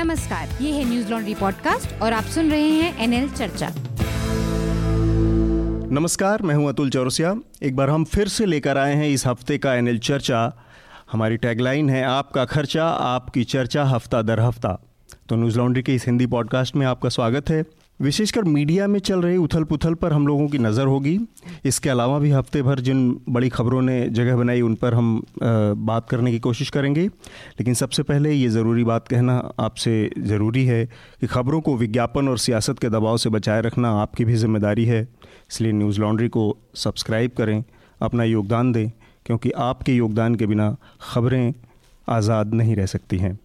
नमस्कार, ये है न्यूज़ लॉन्ड्री पॉडकास्ट और आप सुन रहे हैं एनएल चर्चा। नमस्कार, मैं हूँ अतुल चौरसिया। एक बार हम फिर से लेकर आए हैं इस हफ़्ते का एनएल चर्चा। हमारी टैगलाइन है आपका खर्चा, आपकी चर्चा हफ़्ता दर हफ़्ता। तो न्यूज़ लॉन्ड्री के इस हिंदी पॉडकास्ट में आपका स्वागत है। विशेषकर मीडिया में चल रही उथल पुथल पर हम लोगों की नज़र होगी। इसके अलावा भी हफ़्ते भर जिन बड़ी खबरों ने जगह बनाई, उन पर हम बात करने की कोशिश करेंगे। लेकिन सबसे पहले ये ज़रूरी बात कहना आपसे ज़रूरी है कि खबरों को विज्ञापन और सियासत के दबाव से बचाए रखना आपकी भी ज़िम्मेदारी है। इसलिए न्यूज़ लॉन्ड्री को सब्सक्राइब करें, अपना योगदान दें, क्योंकि आपके योगदान के बिना खबरें आज़ाद नहीं रह सकती हैं।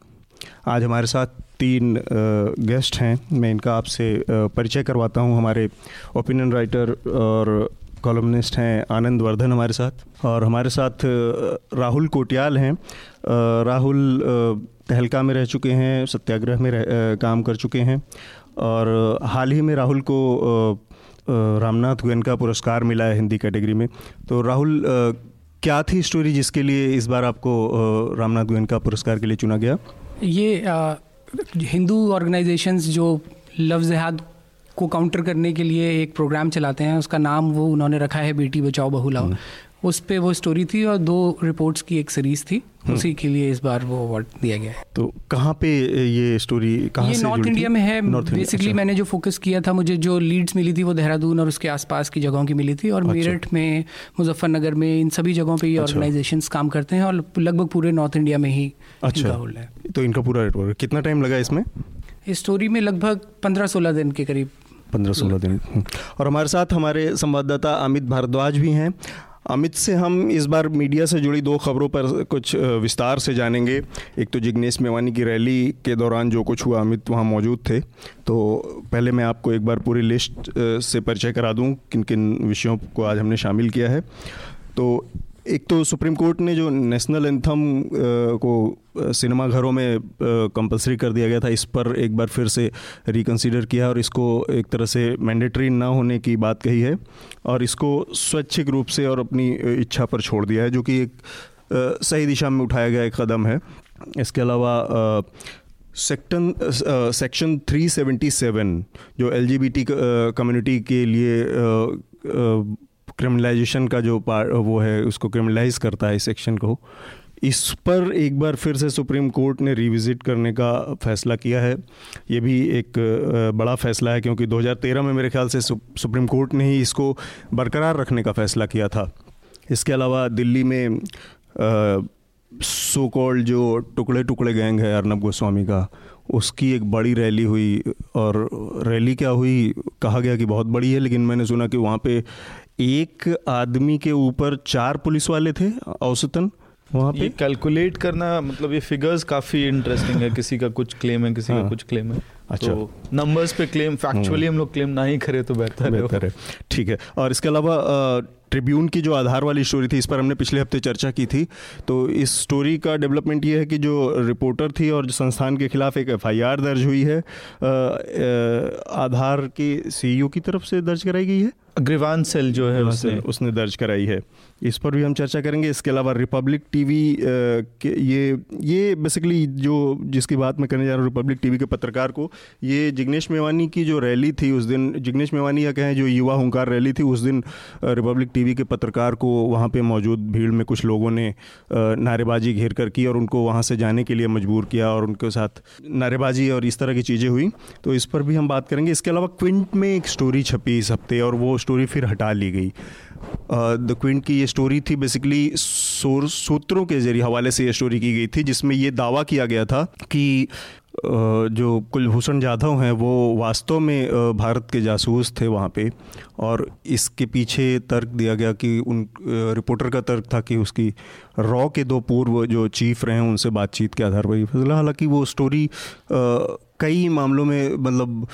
आज हमारे साथ तीन गेस्ट हैं। मैं इनका आपसे परिचय करवाता हूँ। हमारे ओपिनियन राइटर और कॉलमनिस्ट हैं आनंद वर्धन हमारे साथ और हमारे साथ राहुल कोटियाल हैं। राहुल तहलका में रह चुके हैं सत्याग्रह में रह, काम कर चुके हैं और हाल ही में राहुल को रामनाथ गोयन का पुरस्कार मिला है हिंदी कैटेगरी में। तो राहुल क्या थी स्टोरी जिसके लिए इस बार आपको रामनाथ गोयन का पुरस्कार के लिए चुना गया? ये हिंदू ऑर्गेनाइजेशंस जो लव जहाद को काउंटर करने के लिए एक प्रोग्राम चलाते हैं, उसका नाम वो उन्होंने रखा है बेटी बचाओ बहू लाओ। उस पर वो स्टोरी थी और दो रिपोर्ट्स की एक सीरीज़ थी हम्म। उसी के लिए इस बार वो अवार्ड दिया गया है तो कहाँ पे ये स्टोरी कहाँ ये नॉर्थ इंडिया में है बेसिकली अच्छा। मैंने जो फोकस किया था मुझे जो लीड्स मिली थी वो देहरादून और उसके आसपास की जगहों की मिली थी और अच्छा। मेरठ में मुजफ्फरनगर में इन सभी जगहों पे ये ऑर्गेनाइजेशन अच्छा। काम करते हैं और लगभग पूरे नॉर्थ इंडिया में ही अच्छा है तो इनका पूरा नेटवर्क कितना टाइम लगा इसमें इस स्टोरी में लगभग पंद्रह सोलह दिन के करीब पंद्रह सोलह दिन। और हमारे साथ हमारे संवाददाता अमित भारद्वाज भी हैं अमित, से हम इस बार मीडिया से जुड़ी दो खबरों पर कुछ विस्तार से जानेंगे। एक तो जिग्नेश मेवानी की रैली के दौरान जो कुछ हुआ, अमित वहाँ मौजूद थे। तो पहले मैं आपको एक बार पूरी लिस्ट से परिचय करा दूँ किन किन विषयों को आज हमने शामिल किया है। तो एक तो सुप्रीम कोर्ट ने जो नेशनल एंथम को सिनेमा घरों में कंपलसरी कर दिया गया था, इस पर एक बार फिर से रिकंसीडर किया और इसको एक तरह से मैंडेटरी ना होने की बात कही है और इसको स्वैच्छिक रूप से और अपनी इच्छा पर छोड़ दिया है, जो कि एक सही दिशा में उठाया गया एक कदम है। इसके अलावा सेक्टन सेक्शन 377 जो एल कम्युनिटी के लिए क्रिमिनलाइजेशन का जो पार्ट वो है, उसको क्रिमिनलाइज करता है इस सेक्शन को। इस पर एक बार फिर से सुप्रीम कोर्ट ने रिविज़िट करने का फैसला किया है। ये भी एक बड़ा फैसला है, क्योंकि 2013 में मेरे ख्याल से सुप्रीम कोर्ट ने ही इसको बरकरार रखने का फैसला किया था। इसके अलावा दिल्ली में सो कॉल्ड जो टुकड़े टुकड़े गैंग है अर्नब गोस्वामी का, उसकी एक बड़ी रैली हुई, और रैली क्या हुई, कहा गया कि बहुत बड़ी है, लेकिन मैंने सुना कि वहाँ पे एक आदमी के ऊपर चार पुलिस वाले थे औसतन वहाँ पे? कैलकुलेट करना मतलब ये फिगर्स काफ़ी इंटरेस्टिंग है किसी का कुछ क्लेम है किसी हाँ. का कुछ क्लेम है। अच्छा। तो नंबर्स पे क्लेम फैक्चुअली हम लोग क्लेम ना ही करें तो बेहतर बेहतर है। ठीक है। और इसके अलावा ट्रिब्यून की जो आधार वाली स्टोरी थी इस पर हमने पिछले हफ़्ते चर्चा की थी। तो इस स्टोरी का डेवलपमेंट ये है कि जो रिपोर्टर थी और जो संस्थान के खिलाफ एक एफआईआर दर्ज हुई है आधार के सीईओ की तरफ़ से दर्ज कराई गई है? अग्रवान सेल जो है उसने। उसने दर्ज कराई है। इस पर भी हम चर्चा करेंगे। इसके अलावा रिपब्लिक टीवी के ये ये बेसिकली जो जिसकी बात मैं करने जा रहा हूँ रिपब्लिक टीवी के पत्रकार को ये जिग्नेश मेवानी की जो रैली थी उस दिन जिग्नेश मेवानी या कहें जो युवा हंकार रैली थी उस दिन रिपब्लिक टीवी के पत्रकार को वहाँ पे मौजूद भीड़ में कुछ लोगों ने नारेबाजी घेर कर की और उनको वहाँ से जाने के लिए मजबूर किया और उनके साथ नारेबाजी और इस तरह की चीज़ें हुई। तो इस पर भी हम बात करेंगे। इसके अलावा क्विंट में एक स्टोरी छपी इस हफ़्ते और वो स्टोरी फिर हटा ली गई। द क्विंट की ये स्टोरी थी बेसिकली सूत्रों के ज़रिए हवाले से ये स्टोरी की गई थी, जिसमें ये दावा किया गया था कि जो कुलभूषण जाधव हैं, वो वास्तव में भारत के जासूस थे वहाँ पे। और इसके पीछे तर्क दिया गया कि उन रिपोर्टर का तर्क था कि उसकी रॉ के दो पूर्व जो चीफ रहे हैं, उनसे बातचीत के आधार पर फैसला। हालाँकि वो स्टोरी कई मामलों में मतलब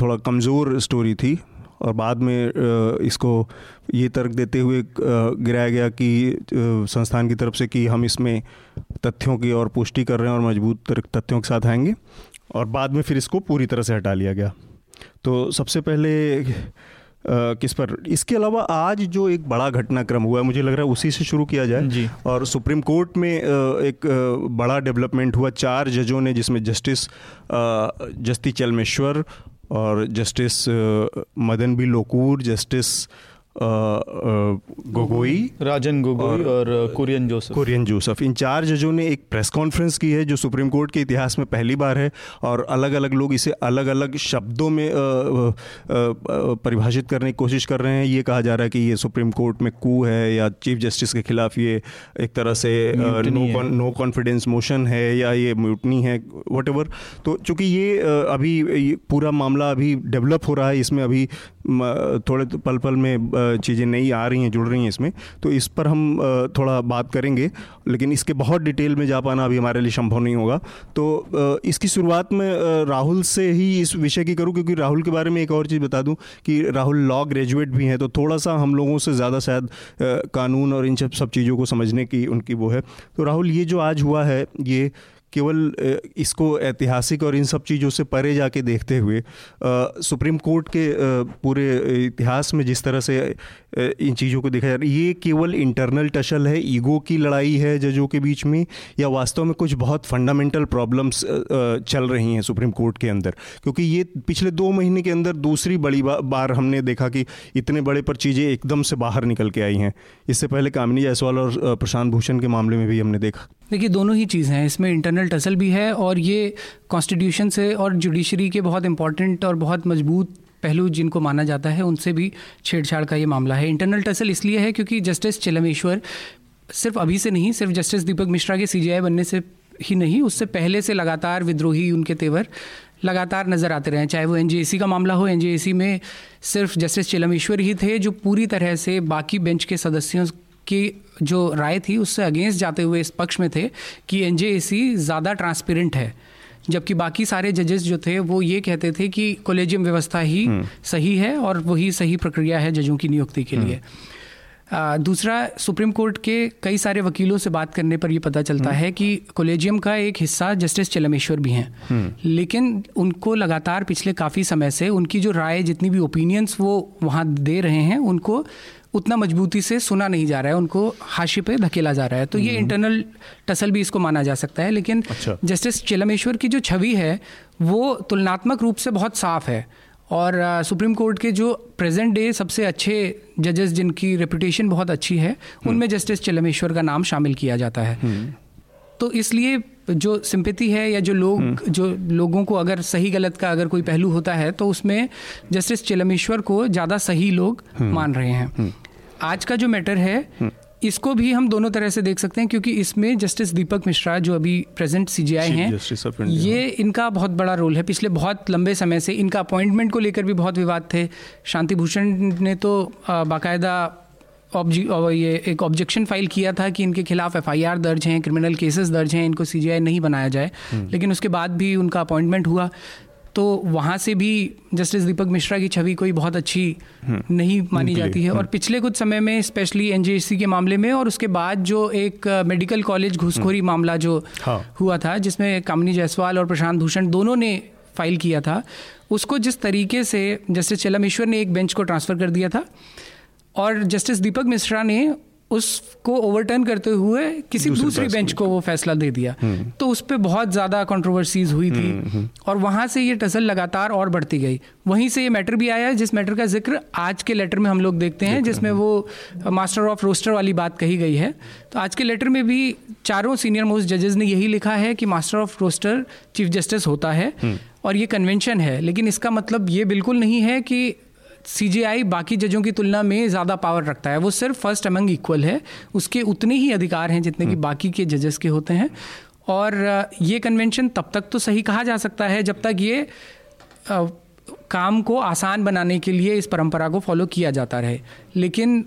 थोड़ा कमज़ोर स्टोरी थी और बाद में इसको ये तर्क देते हुए गिराया गया कि संस्थान की तरफ़ से कि हम इसमें तथ्यों की और पुष्टि कर रहे हैं और मज़बूत तर्क तथ्यों के साथ आएँगे और बाद में फिर इसको पूरी तरह से हटा लिया गया। तो सबसे पहले किस पर? इसके अलावा आज जो एक बड़ा घटनाक्रम हुआ है मुझे लग रहा है उसी से शुरू किया जाए। जी। और सुप्रीम कोर्ट में एक बड़ा डेवलपमेंट हुआ चार जजों ने जिसमें जस्टिस जस्ती चलमेश्वर और justice Madan B Lokur justice Gogoi Rajan Gogoi और, और कुरियन जोसेफ। कुरियन जोसफ। इन चार जजों ने एक प्रेस कॉन्फ्रेंस की है जो सुप्रीम कोर्ट के इतिहास में पहली बार है और अलग अलग लोग इसे अलग अलग शब्दों में परिभाषित करने की कोशिश कर रहे हैं। ये कहा जा रहा है कि ये सुप्रीम कोर्ट में कू है या चीफ जस्टिस के खिलाफ ये एक तरह से नो नो कॉन्फिडेंस मोशन है या ये म्यूटनी है वट तो चूँकि ये अभी पूरा मामला अभी डेवलप हो रहा है इसमें अभी थोड़े तो पल पल में चीज़ें नई आ रही हैं, जुड़ रही हैं इसमें तो इस पर हम थोड़ा बात करेंगे, लेकिन इसके बहुत डिटेल में जा पाना अभी हमारे लिए संभव नहीं होगा। तो इसकी शुरुआत में राहुल से ही इस विषय की करूँ, क्योंकि राहुल के बारे में एक और चीज़ बता दूँ, कि राहुल लॉ ग्रेजुएट भी हैं तो थोड़ा सा हम लोगों से ज़्यादा शायद कानून और इन सब सब चीज़ों को समझने की उनकी वो है। तो राहुल, ये जो आज हुआ है, ये केवल इसको ऐतिहासिक और इन सब चीज़ों से परे जाके देखते हुए सुप्रीम कोर्ट के पूरे इतिहास में जिस तरह से इन चीज़ों को देखा जा रहा है। ये केवल इंटरनल टशल है ईगो की लड़ाई है जजों के बीच में, या वास्तव में कुछ बहुत फंडामेंटल प्रॉब्लम्स चल रही हैं सुप्रीम कोर्ट के अंदर। क्योंकि ये पिछले दो महीने के अंदर दूसरी बड़ी बार हमने देखा कि इतने बड़े पर चीज़ें एकदम से बाहर निकल के आई हैं। इससे पहले कामिनी जायसवाल और प्रशांत भूषण के मामले में भी हमने देखा। देखिए, दोनों ही चीज़ हैं। इसमें इंटरनल टसल भी है और ये कॉन्स्टिट्यूशन से और जुडिशरी के बहुत इंपॉर्टेंट और बहुत मज़बूत पहलू जिनको माना जाता है, उनसे भी छेड़छाड़ का ये मामला है। इंटरनल टसल इसलिए है क्योंकि जस्टिस चिलमेश्वर सिर्फ़ अभी से नहीं, सिर्फ़ जस्टिस दीपक मिश्रा के सी बनने से ही नहीं, उससे पहले से लगातार विद्रोही उनके तेवर लगातार नज़र आते रहे हैं। चाहे वो एनजेएसी का मामला हो एनजेएसी में सिर्फ़ जस्टिस चिलमेश्वर ही थे जो पूरी तरह से बाकी बेंच के सदस्यों की जो राय थी, उससे अगेंस्ट जाते हुए इस पक्ष में थे कि एनजेएसी ज़्यादा ट्रांसपेरेंट है। जबकि बाकी सारे जजेस जो थे वो ये कहते थे कि कॉलेजियम व्यवस्था ही हम्म। सही है और वही सही प्रक्रिया है जजों की नियुक्ति के लिए हम्म। दूसरा सुप्रीम कोर्ट के कई सारे वकीलों से बात करने पर यह पता चलता हम्म। है कि कॉलेजियम का एक हिस्सा जस्टिस चलमेश्वर भी हैं लेकिन उनको लगातार पिछले काफ़ी समय से उनकी जो राय जितनी भी ओपिनियंस वो वहाँ दे रहे हैं उनको उतना मजबूती से सुना नहीं जा रहा है उनको हाशिए पे धकेला जा रहा है तो ये इंटरनल हम्म। टसल भी इसको माना जा सकता है लेकिन अच्छा। जस्टिस चिलमेश्वर की जो छवि है वो तुलनात्मक रूप से बहुत साफ़ है और सुप्रीम कोर्ट के जो प्रेजेंट डे सबसे अच्छे जजेस जिनकी रेपुटेशन बहुत अच्छी है हम्म। उनमें जस्टिस चिलमेश्वर का नाम शामिल किया जाता है हम्म। तो इसलिए जो सिंपति है या जो लोग जो लोगों को अगर सही गलत का अगर कोई पहलू होता है तो उसमें जस्टिस चिलमेश्वर को ज़्यादा सही लोग मान रहे हैं। आज का जो मैटर है हम्म। इसको भी हम दोनों तरह से देख सकते हैं क्योंकि इसमें जस्टिस दीपक मिश्रा जो अभी प्रेजेंट सीजीआई हैं ये इनका बहुत बड़ा रोल है। पिछले बहुत लंबे समय से इनका अपॉइंटमेंट को लेकर भी बहुत विवाद थे। शांति भूषण ने तो बाकायदा ये एक ऑब्जेक्शन फ़ाइल किया था कि इनके खिलाफ एफआईआर दर्ज हैं क्रिमिनल केसेस दर्ज हैं इनको सीजीआई नहीं बनाया जाए हम्म। लेकिन उसके बाद भी उनका अपॉइंटमेंट हुआ तो वहाँ से भी जस्टिस दीपक मिश्रा की छवि कोई बहुत अच्छी हम्म। नहीं मानी जाती है और हम्म। पिछले कुछ समय में स्पेशली एन के मामले में और उसके बाद जो एक मेडिकल कॉलेज घुसखोरी। मामला जो हाँ। हुआ था जिसमें कामिनी जायसवाल और प्रशांत भूषण दोनों ने फ़ाइल किया था उसको जिस तरीके से जस्टिस चलमेश्वर ने एक बेंच को ट्रांसफ़र कर दिया था और जस्टिस दीपक मिश्रा ने उसको ओवरटर्न करते हुए किसी दूसरी बेंच को वो फैसला दे दिया। हम्म। तो उस पर बहुत ज़्यादा कंट्रोवर्सीज हुई थी। हम्म, हम्म। और वहाँ से ये टसल लगातार और बढ़ती गई। वहीं से ये मैटर भी आया जिस मैटर का ज़िक्र आज के लेटर में हम लोग देखते हैं जिसमें वो मास्टर ऑफ़ रोस्टर वाली बात कही गई है। तो आज के लेटर में भी चारों सीनियर मोस्ट जजेस ने यही लिखा है कि master of roster chief justice होता है। और ये कन्वेंशन है। लेकिन इसका मतलब ये बिल्कुल नहीं है कि सीजीआई बाकी जजों की तुलना में ज़्यादा पावर रखता है। वो सिर्फ़ फ़र्स्ट अमंग इक्वल है। उसके उतने ही अधिकार हैं जितने कि हम्म। बाकी के जजेस के होते हैं। और ये कन्वेंशन तब तक तो सही कहा जा सकता है जब तक ये आ, काम को आसान बनाने के लिए इस परंपरा को फॉलो किया जाता रहे। लेकिन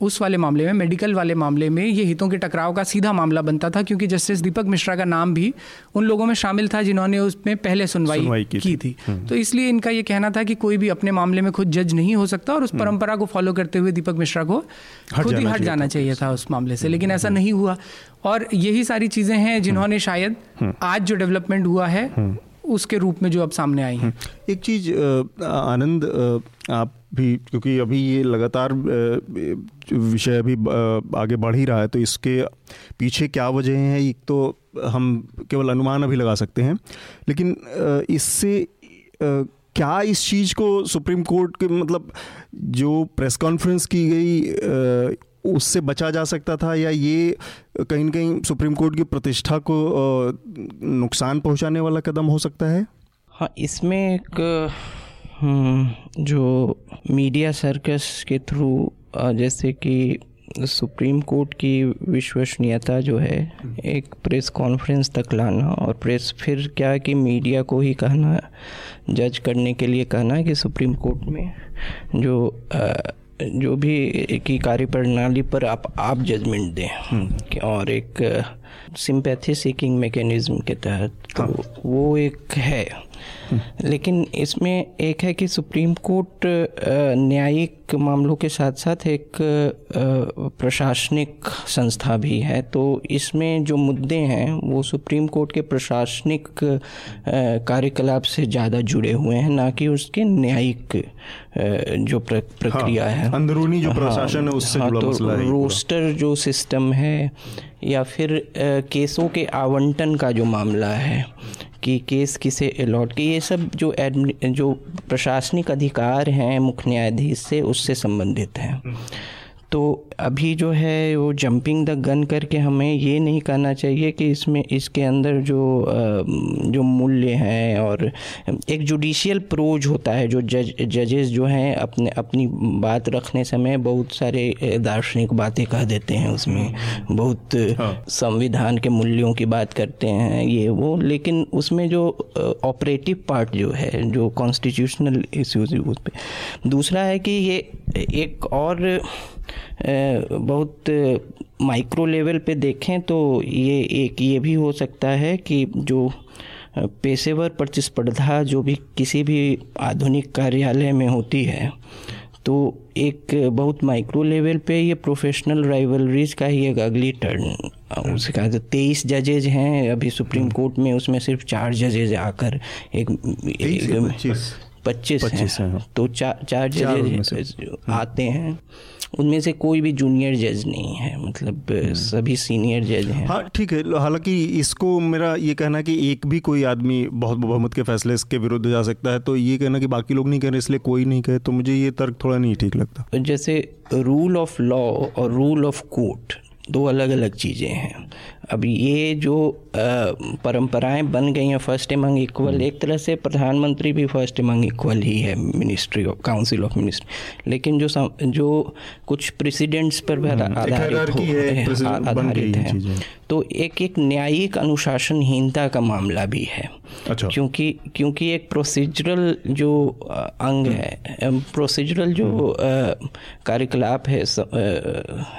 उस वाले मामले में मेडिकल वाले मामले में ये हितों के टकराव का सीधा मामला बनता था क्योंकि जस्टिस दीपक मिश्रा का नाम भी उन लोगों में शामिल था जिन्होंने उसमें पहले सुनवाई, सुनवाई की, की थी। हम्म। तो इसलिए इनका ये कहना था कि कोई भी अपने मामले में खुद जज नहीं हो सकता और उस हम्म। परंपरा को फॉलो करते हुए दीपक मिश्रा को खुद ही हट जाना चाहिए था उस मामले से लेकिन ऐसा हम्म। नहीं हुआ। और यही सारी चीज़ें हैं जिन्होंने शायद आज जो डेवलपमेंट हुआ है उसके रूप में जो अब सामने आई है। एक चीज़ आनंद आप भी, क्योंकि अभी ये लगातार विषय अभी आगे बढ़ ही रहा है तो इसके पीछे क्या वजह हैं, एक तो हम केवल अनुमान अभी लगा सकते हैं, लेकिन इससे क्या इस चीज़ को सुप्रीम कोर्ट के मतलब जो प्रेस कॉन्फ्रेंस की गई उससे बचा जा सकता था, या ये कहीं ना कहीं सुप्रीम कोर्ट की प्रतिष्ठा को नुकसान पहुँचाने वाला कदम हो सकता है? हाँ इसमें एक जो मीडिया सर्कस के थ्रू जैसे कि सुप्रीम कोर्ट की विश्वसनीयता जो है एक प्रेस कॉन्फ्रेंस तक लाना और प्रेस फिर क्या कि मीडिया को ही कहना जज करने के लिए कहना कि सुप्रीम कोर्ट में जो जो भी की कार्य प्रणाली पर आप आप जजमेंट दें। और एक सिंपैथी सीकिंग मैकेनिज्म के तहत तो हाँ। वो एक है लेकिन इसमें एक है कि सुप्रीम कोर्ट न्यायिक मामलों के साथ साथ एक प्रशासनिक संस्था भी है। तो इसमें जो मुद्दे हैं वो सुप्रीम कोर्ट के प्रशासनिक कार्यकलाप से ज़्यादा जुड़े हुए हैं ना कि उसके न्यायिक जो प्र, प्रक्रिया हाँ, है। अंदरूनी जो हाँ, प्रशासन है उससे हाँ, तो है रोस्टर जो सिस्टम है या फिर केसों के आवंटन का जो मामला है कि, केस किसे अलॉट की, ये सब जो जो प्रशासनिक अधिकार हैं मुख्य न्यायाधीश से, उससे संबंधित हैं। तो अभी जो है वो जंपिंग द गन करके हमें ये नहीं कहना चाहिए कि इसमें इसके अंदर जो जो मूल्य हैं और एक जुडिशियल प्रोज होता है जो जज जजेस जो हैं अपने अपनी बात रखने समय बहुत सारे दार्शनिक बातें कह देते हैं उसमें बहुत हाँ। संविधान के मूल्यों की बात करते हैं ये वो लेकिन उसमें जो ऑपरेटिव पार्ट जो है जो कॉन्स्टिट्यूशनल इश्यूज़ उस पर दूसरा है कि ये एक और बहुत माइक्रो लेवल पे देखें तो ये एक ये भी हो सकता है कि जो पेशेवर प्रतिस्पर्धा जो भी किसी भी आधुनिक कार्यालय में होती है तो एक बहुत माइक्रो लेवल पे ये प्रोफेशनल राइवलरीज का ही एक अगली टर्न उसके कहा तो तेईस जजेज हैं अभी सुप्रीम कोर्ट में उसमें सिर्फ़ चार जजेज आकर एक, एक पच्चीस? हैं। तो चार चार जजेज आते हैं। उनमें से कोई भी जूनियर जज नहीं है मतलब हम्म। सभी सीनियर जज हैं। हाँ ठीक है हालाँकि इसको मेरा ये कहना है कि एक भी कोई आदमी बहुत बहुमत के फैसले इसके विरुद्ध जा सकता है तो ये कहना कि बाकी लोग नहीं कह रहे इसलिए कोई नहीं कहे तो मुझे ये तर्क थोड़ा नहीं ठीक लगता। जैसे रूल ऑफ़ लॉ और रूल ऑफ़ कोर्ट दो अलग अलग चीज़ें हैं। अब ये जो परंपराएँ बन गई हैं फ़र्स्ट एमंग इक्वल एक तरह से प्रधानमंत्री भी फ़र्स्ट एमंग इक्वल ही है ministry of council of ministry लेकिन जो सम, जो कुछ प्रेसिडेंट्स पर हम्म, आधारित आधारित है। तो एक एक न्यायिक अनुशासनहीनता का मामला भी है। अच्छा। क्योंकि क्योंकि एक प्रोसीजरल जो अंग है प्रोसीजरल जो हम्म। कार्यकलाप है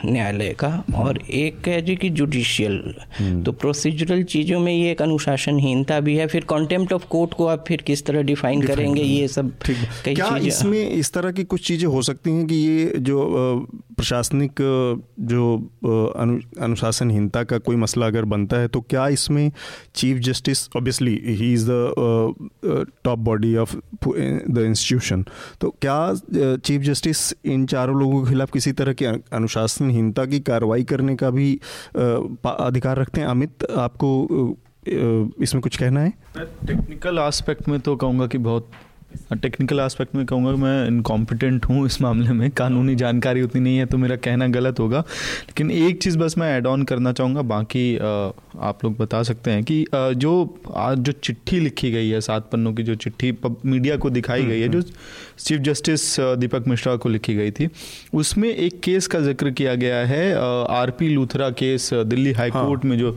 न्यायालय का और एक है जी कि जुडिशियल हम्म। तो प्रोसीजरल चीज़ों में ये एक अनुशासनहीनता भी है फिर कॉन्टेम्प्ट ऑफ़ कोर्ट को आप फिर किस तरह डिफाइन करेंगे ये सब कई क्या इसमें इस तरह की कुछ चीज़ें हो सकती हैं कि ये जो प्रशासनिक जो अनुशासनहीनता का कोई मसला अगर बनता है तो क्या इसमें chief justice obviously he is the top body of the institution तो क्या चीफ जस्टिस इन चारों लोगों के खिलाफ किसी तरह की अनुशासनहीनता की कार्रवाई करने का भी अधिकार रखते हैं। अमित, आपको इसमें कुछ कहना है? टेक्निकल एस्पेक्ट में तो कहूँगा कि बहुत टेक्निकल एस्पेक्ट में कहूँगा मैं इनकॉम्पिटेंट हूँ इस मामले में। कानूनी जानकारी उतनी नहीं है तो मेरा कहना गलत होगा। लेकिन एक चीज़ बस मैं ऐड ऑन करना चाहूँगा बाकी आप लोग बता सकते हैं कि जो आज जो चिट्ठी लिखी गई है सात पन्नों की जो चिट्ठी मीडिया को दिखाई गई है जो चीफ जस्टिस दीपक मिश्रा को लिखी गई थी उसमें एक केस का ज़िक्र किया गया है R P Luthra case Delhi high court हाँ। में जो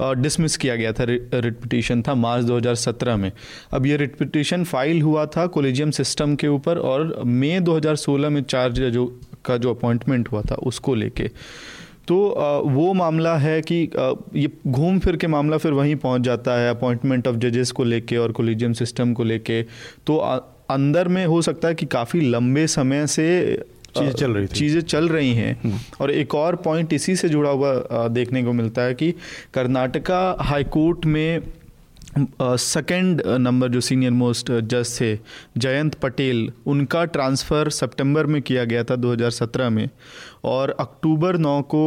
डिसमिस किया गया था रिट पिटिशन था मार्च 2017 में। अब ये रिट पिटिशन फ़ाइल हुआ था कोलिजियम सिस्टम के ऊपर और मई 2016 में चार्ज जो, का जो अपॉइंटमेंट हुआ था, उसको लेके। तो वो मामला है कि ये घूम फिर के मामला फिर वहीं पहुँच जाता है अपॉइंटमेंट ऑफ़ जजेस को लेके और कोलिजियम सिस्टम को लेके। तो अंदर में हो सकता है कि काफ़ी लंबे समय से चीज़ें चल रही चीज़ें चल रही हैं। हम्म। और एक और पॉइंट इसी से जुड़ा हुआ देखने को मिलता है कि कर्नाटका हाईकोर्ट में सेकंड नंबर जो सीनियर मोस्ट जज थे जयंत पटेल उनका ट्रांसफ़र सितंबर में किया गया था 2017 में। और अक्टूबर 9 को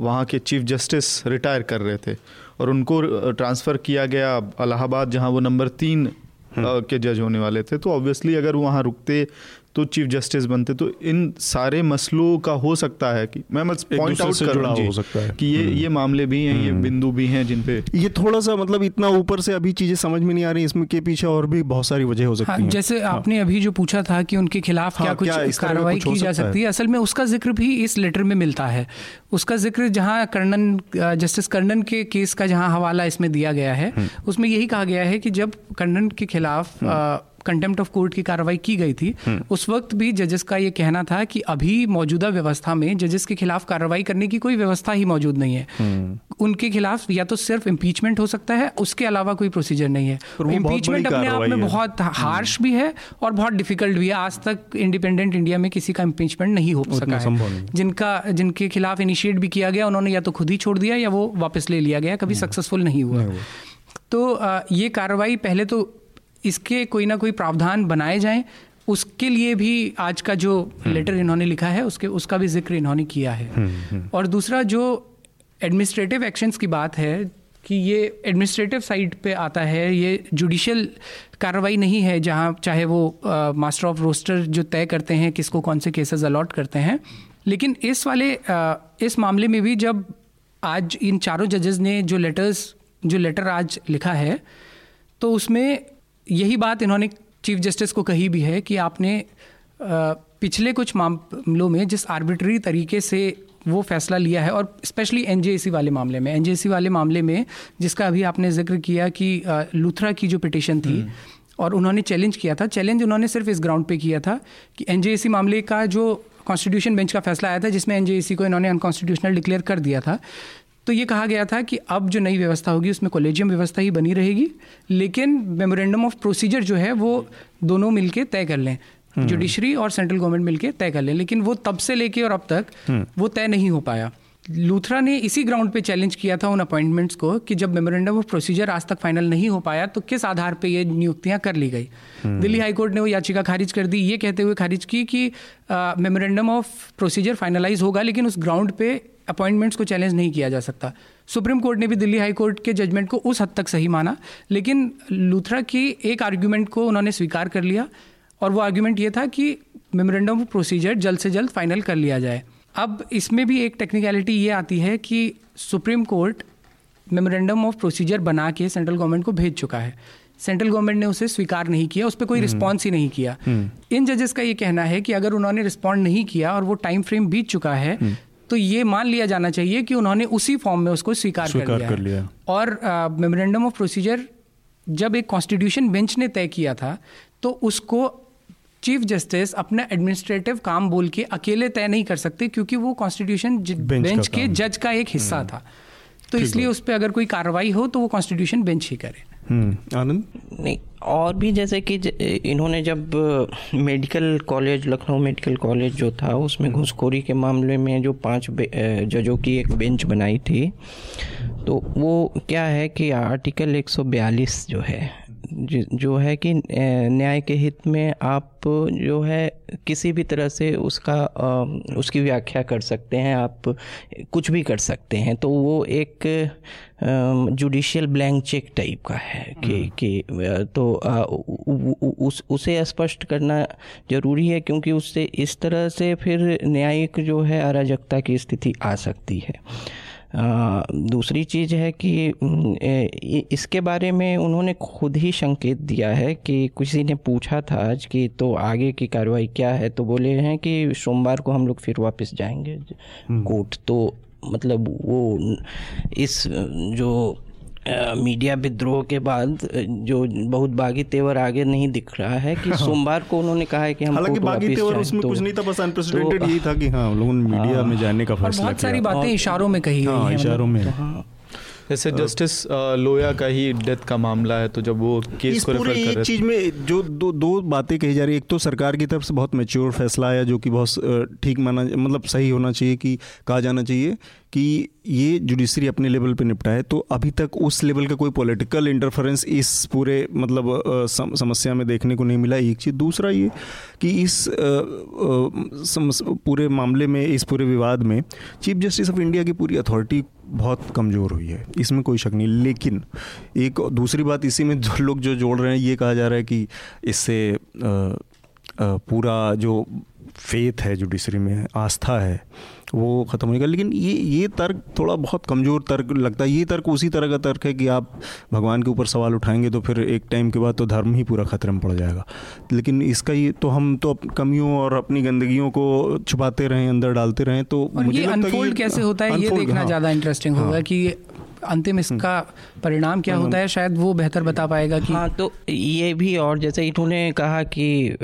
वहाँ के चीफ जस्टिस रिटायर कर रहे थे। और उनको ट्रांसफ़र किया गया इलाहाबाद जहाँ वो नंबर तीन हम्म। के जज होने वाले थे। तो ऑब्वियसली अगर वहाँ रुकते तो चीफ जस्टिस बनते तो इन सारे मसलों का हो सकता है कि मैं बस पॉइंट आउट कर रहा हो सकता है कि ये हम्म। ये मामले भी हैं ये हम्म। बिंदु भी हैं जिन पे ये थोड़ा सा मतलब इतना ऊपर से अभी चीज़ें समझ में नहीं आ रही इसमें के पीछे और भी बहुत सारी वजह हो सकती हाँ, हैं जैसे हाँ। आपने अभी जो पूछा था कि उनके खिलाफ हाँ, क्या कुछ कार्रवाई की जा सकती है असल में उसका ज़िक्र भी इस लेटर में मिलता है उसका ज़िक्र जहाँ कर्णन जस्टिस कर्णन के केस का जहाँ हवाला इसमें दिया गया है हम्म। उसमें यही कहा गया है कि जब कर्णन के खिलाफ कंटेम्प्ट ऑफ़ कोर्ट की कार्रवाई की गई थी। हम्म। उस वक्त भी जजेस का ये कहना था कि अभी मौजूदा व्यवस्था में जजेस के खिलाफ कार्रवाई करने की कोई व्यवस्था ही मौजूद नहीं है। हम्म। उनके खिलाफ या तो सिर्फ़ इम्पीचमेंट हो सकता है उसके अलावा कोई प्रोसीजर नहीं है। इम्पीचमेंट अपने आप में बहुत हार्श भी है और बहुत डिफ़िकल्ट भी है। आज तक इंडिपेंडेंट इंडिया में किसी का इम्पीचमेंट नहीं हो सका है। जिनका जिनके खिलाफ इनिशिएट भी किया गया उन्होंने या तो खुद ही छोड़ दिया या वो वापस ले लिया गया कभी सक्सेसफुल हम्म। नहीं हुआ। तो ये कार्रवाई पहले तो इसके कोई ना कोई प्रावधान बनाए जाएँ उसके लिए भी आज का जो लेटर हम्म। इन्होंने लिखा है उसके उसका भी ज़िक्र इन्होंने किया है हम्म, हम्म। और दूसरा जो एडमिनिस्ट्रेटिव एक्शंस की बात है कि ये एडमिनिस्ट्रेटिव साइड पे आता है ये जुडिशियल कार्रवाई नहीं है जहाँ चाहे वो मास्टर ऑफ़ रोस्टर जो तय करते हैं किसको कौन से केसेस अलॉट करते हैं लेकिन इस वाले आ, इस मामले में भी जब आज इन चारों जजेस ने जो लेटर्स जो लेटर आज लिखा है तो उसमें यही बात इन्होंने चीफ जस्टिस को कही भी है कि आपने पिछले कुछ मामलों में जिस आर्बिट्री तरीके से वो फैसला लिया है और स्पेशली एन वाले मामले में एन वाले मामले में जिसका अभी आपने ज़िक्र किया कि लूथरा की जो पिटिशन थी हम्म। और उन्होंने चैलेंज किया था चैलेंज उन्होंने सिर्फ़ इस ग्राउंड पे किया था कि एन मामले का जो कॉन्स्टिट्यूशन बेंच का फैसला आया था जिसमें एन को इन्होंने अनकॉन्स्टिट्यूशनल डिक्लेयर कर दिया था तो ये कहा गया था कि अब जो नई व्यवस्था होगी उसमें कॉलेजियम व्यवस्था ही बनी रहेगी लेकिन मेमोरेंडम ऑफ़ प्रोसीजर जो है वो दोनों मिलके तय कर लें जुडिशरी हम्म। और सेंट्रल गवर्नमेंट मिलके तय कर लें लेकिन वो तब से लेके और अब तक हम्म। वो तय नहीं हो पाया लूथरा ने इसी ग्राउंड पे चैलेंज किया था उन अपॉइंटमेंट्स को कि जब मेमोरेंडम ऑफ़ प्रोसीजर आज तक फाइनल नहीं हो पाया तो किस आधार पे ये नियुक्तियाँ कर ली गई हम्म। दिल्ली हाईकोर्ट ने वो याचिका खारिज कर दी ये कहते हुए खारिज की कि मेमोरेंडम ऑफ़ प्रोसीजर फाइनलाइज होगा लेकिन उस ग्राउंड पे अपॉइंटमेंट्स को चैलेंज नहीं किया जा सकता सुप्रीम कोर्ट ने भी दिल्ली हाई कोर्ट के जजमेंट को उस हद तक सही माना लेकिन लूथरा की एक आर्ग्यूमेंट को उन्होंने स्वीकार कर लिया और वो आर्ग्यूमेंट ये था कि मेमोरेंडम ऑफ़ प्रोसीजर जल्द से जल्द फाइनल कर लिया जाए अब इसमें भी एक टेक्निकलिटी ये आती है कि supreme court memorandum of procedure बना के सेंट्रल गवर्नमेंट को भेज चुका है सेंट्रल गवर्नमेंट ने उसे स्वीकार नहीं किया उस पर कोई रिस्पॉन्स हम्म। ही नहीं किया हम्म। इन जजेस का ये कहना है कि अगर उन्होंने रिस्पॉन्ड नहीं किया और वो टाइम फ्रेम बीत चुका है हम्म। तो ये मान लिया जाना चाहिए कि उन्होंने उसी फॉर्म में उसको स्वीकार कर लिया, कर लिया। और मेमोरेंडम ऑफ़ प्रोसीजर जब एक कॉन्स्टिट्यूशन बेंच ने तय किया था तो उसको चीफ जस्टिस अपना एडमिनिस्ट्रेटिव काम बोल के अकेले तय नहीं कर सकते क्योंकि वो कॉन्स्टिट्यूशन बेंच के जज का एक हिस्सा हम्म। था। तो इसलिए उस पर अगर कोई कार्रवाई हो तो वो कॉन्स्टिट्यूशन बेंच ही करे। आनंद नहीं और भी जैसे कि इन्होंने जब medical college Lucknow medical college जो था उसमें हम्म। घुसखोरी के मामले में जो पाँच जजों की एक बेंच बनाई थी तो वो क्या है कि आर्टिकल 142 जो है जो है कि न्याय के हित में आप जो है किसी भी तरह से उसका उसकी व्याख्या कर सकते हैं आप कुछ भी कर सकते हैं तो वो एक जुडिशियल ब्लैंक चेक टाइप का है कि हम्म। कि तो उस उसे स्पष्ट करना ज़रूरी है क्योंकि उससे इस तरह से फिर न्यायिक जो है अराजकता की स्थिति आ सकती है दूसरी चीज़ है कि इसके बारे में उन्होंने खुद ही संकेत दिया है कि किसी ने पूछा था आज कि तो आगे की कार्रवाई क्या है तो बोले हैं कि सोमवार को हम लोग फिर वापस जाएँगे। कोर्ट तो मतलब वो इस जो मीडिया विद्रोह के बाद जो बहुत बागी तेवर आगे नहीं दिख रहा है कि सोमवार को उन्होंने कहा है कि हम हालाँकि बागी तेवर उसमें तो, कुछ नहीं था बस अनप्रेसिडेंटेड तो, यही था कि हाँ लोगों ने मीडिया में जाने का फैसला बहुत सारी बातें इशारों में कही हाँ, इशारों में। हाँ। जैसे जस्टिस लोया का ही डेथ का मामला है तो जब वो केस को रेफर कर एक चीज़ में जो दो दो बातें कही जा रही है। एक तो सरकार की तरफ़ से बहुत मेच्योर फैसला आया जो कि बहुत ठीक माना मतलब सही होना चाहिए कि कहा जाना चाहिए कि ये जुडिशरी अपने लेवल पे निपटाए तो अभी तक उस लेवल का कोई पॉलिटिकल इंटरफेरेंस इस पूरे मतलब सम, समस्या में देखने को नहीं मिला। एक चीज़ दूसरा ये कि इस अ, समस, पूरे मामले में इस पूरे विवाद में चीफ जस्टिस ऑफ़ इंडिया की पूरी अथॉरिटी बहुत कमज़ोर हुई है। इसमें कोई शक नहीं। लेकिन एक दूसरी बात इसी में जो लोग जो जोड़ रहे हैं ये कहा जा रहा है कि इससे पूरा जो फेथ है जुडिशरी में आस्था है वो ख़त्म होगा लेकिन ये ये तर्क थोड़ा बहुत कमज़ोर तर्क लगता है ये तर्क उसी तरह का तर्क है कि आप भगवान के ऊपर सवाल उठाएँगे तो फिर एक टाइम के बाद तो धर्म ही पूरा खतरे में पड़ जाएगा लेकिन इसका ये तो हम तो कमियों और अपनी गंदगियों को छुपाते रहें अंदर डालते रहें तो मुझे ये लगता कैसे होता है ये देखना हाँ। ज़्यादा इंटरेस्टिंग होगा हाँ। कि अंतिम इसका परिणाम क्या होता है? शायद वो बेहतर बता पाएगा कि हाँ तो ये भी और जैसे इन्होंने कहा कि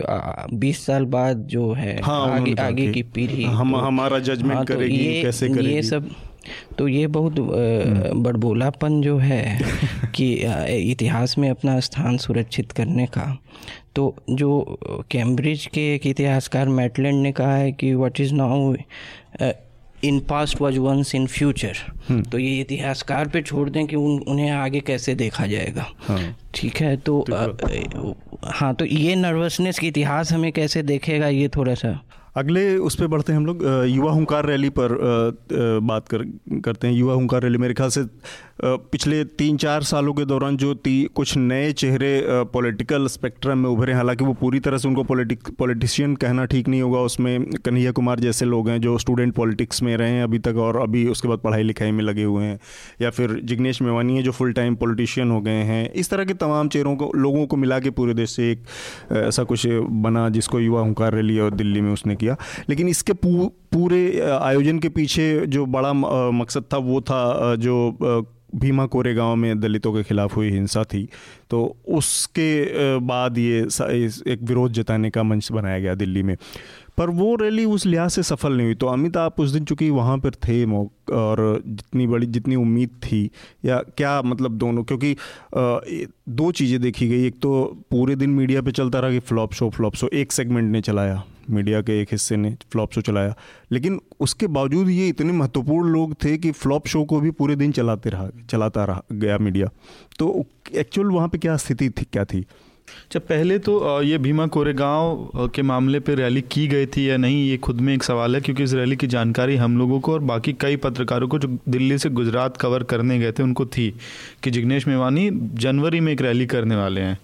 बीस साल बाद जो है हाँ, आगे आगे की पीढ़ी हम- तो- हमारा judgment हाँ, तो करेगी, ये- कैसे करेगी। ये सब तो ये बहुत बड़बोलापन जो है कि इतिहास में अपना स्थान सुरक्षित करने का। तो जो कैम्ब्रिज के एक इतिहासकार मैटलैंड ने कहा है कि what is now in past was once in future तो ये इतिहासकार पे छोड़ दें कि उन उन्हें आगे कैसे देखा जाएगा। ठीक हाँ। ठीक है तो आ, हाँ तो ये नर्वसनेस की इतिहास हमें कैसे देखेगा ये थोड़ा सा? अगले उस पर बढ़ते हैं हम लोग। युवा हंकार रैली पर आ, आ, बात कर करते हैं। युवा हंकार रैली मेरे ख्याल से पिछले तीन चार सालों के दौरान जो ती, कुछ नए चेहरे पॉलिटिकल स्पेक्ट्रम में उभरे हालाँकि वो पूरी तरह से उनको पॉलिटिक पॉलिटिशियन कहना ठीक नहीं होगा, उसमें कन्हैया कुमार जैसे लोग हैं जो स्टूडेंट पॉलिटिक्स में रहे हैं अभी तक और अभी उसके बाद पढ़ाई लिखाई में लगे हुए हैं, या फिर जिग्नेश मेवानी है जो फुल टाइम पॉलिटिशियन हो गए हैं, इस तरह के तमाम चेहरों को, लोगों को मिला के पूरे देश से एक ऐसा कुछ बना जिसको युवा हुंकार रैली और दिल्ली में उसने किया, लेकिन इसके पूरे आयोजन के पीछे जो बड़ा मकसद था वो था जो भीमा कोरे गाँव में दलितों के खिलाफ हुई हिंसा थी। तो उसके बाद ये एक विरोध जताने का मंच बनाया गया दिल्ली में। पर वो रैली उस लिहाज से सफल नहीं हुई। तो अमित, आप उस दिन चूँकि वहाँ पर थे और जितनी बड़ी, जितनी उम्मीद थी, या क्या मतलब दोनों, क्योंकि दो चीज़ें देखी गई। एक तो पूरे दिन मीडिया पे चलता रहा कि फ्लॉप शो फ्लॉप शो, एक सेगमेंट ने चलाया। मीडिया के एक हिस्से ने फ्लॉप शो चलाया। लेकिन उसके बावजूद ये इतने महत्वपूर्ण लोग थे कि फ्लॉप शो को भी पूरे दिन चलाते रहा, चलाता रहा, गया मीडिया। तो एक्चुअल वहाँ पे क्या स्थिति थी, क्या थी? अच्छा पहले तो ये भीमा कोरेगांव के मामले पे रैली की गई थी या नहीं, ये खुद में एक सवाल है, क्योंकि इस रैली की जानकारी हम लोगों को और बाकी कई पत्रकारों को जो दिल्ली से गुजरात कवर करने गए थे, उनको थी कि जिग्नेश मेवानी जनवरी में एक रैली करने वाले हैं।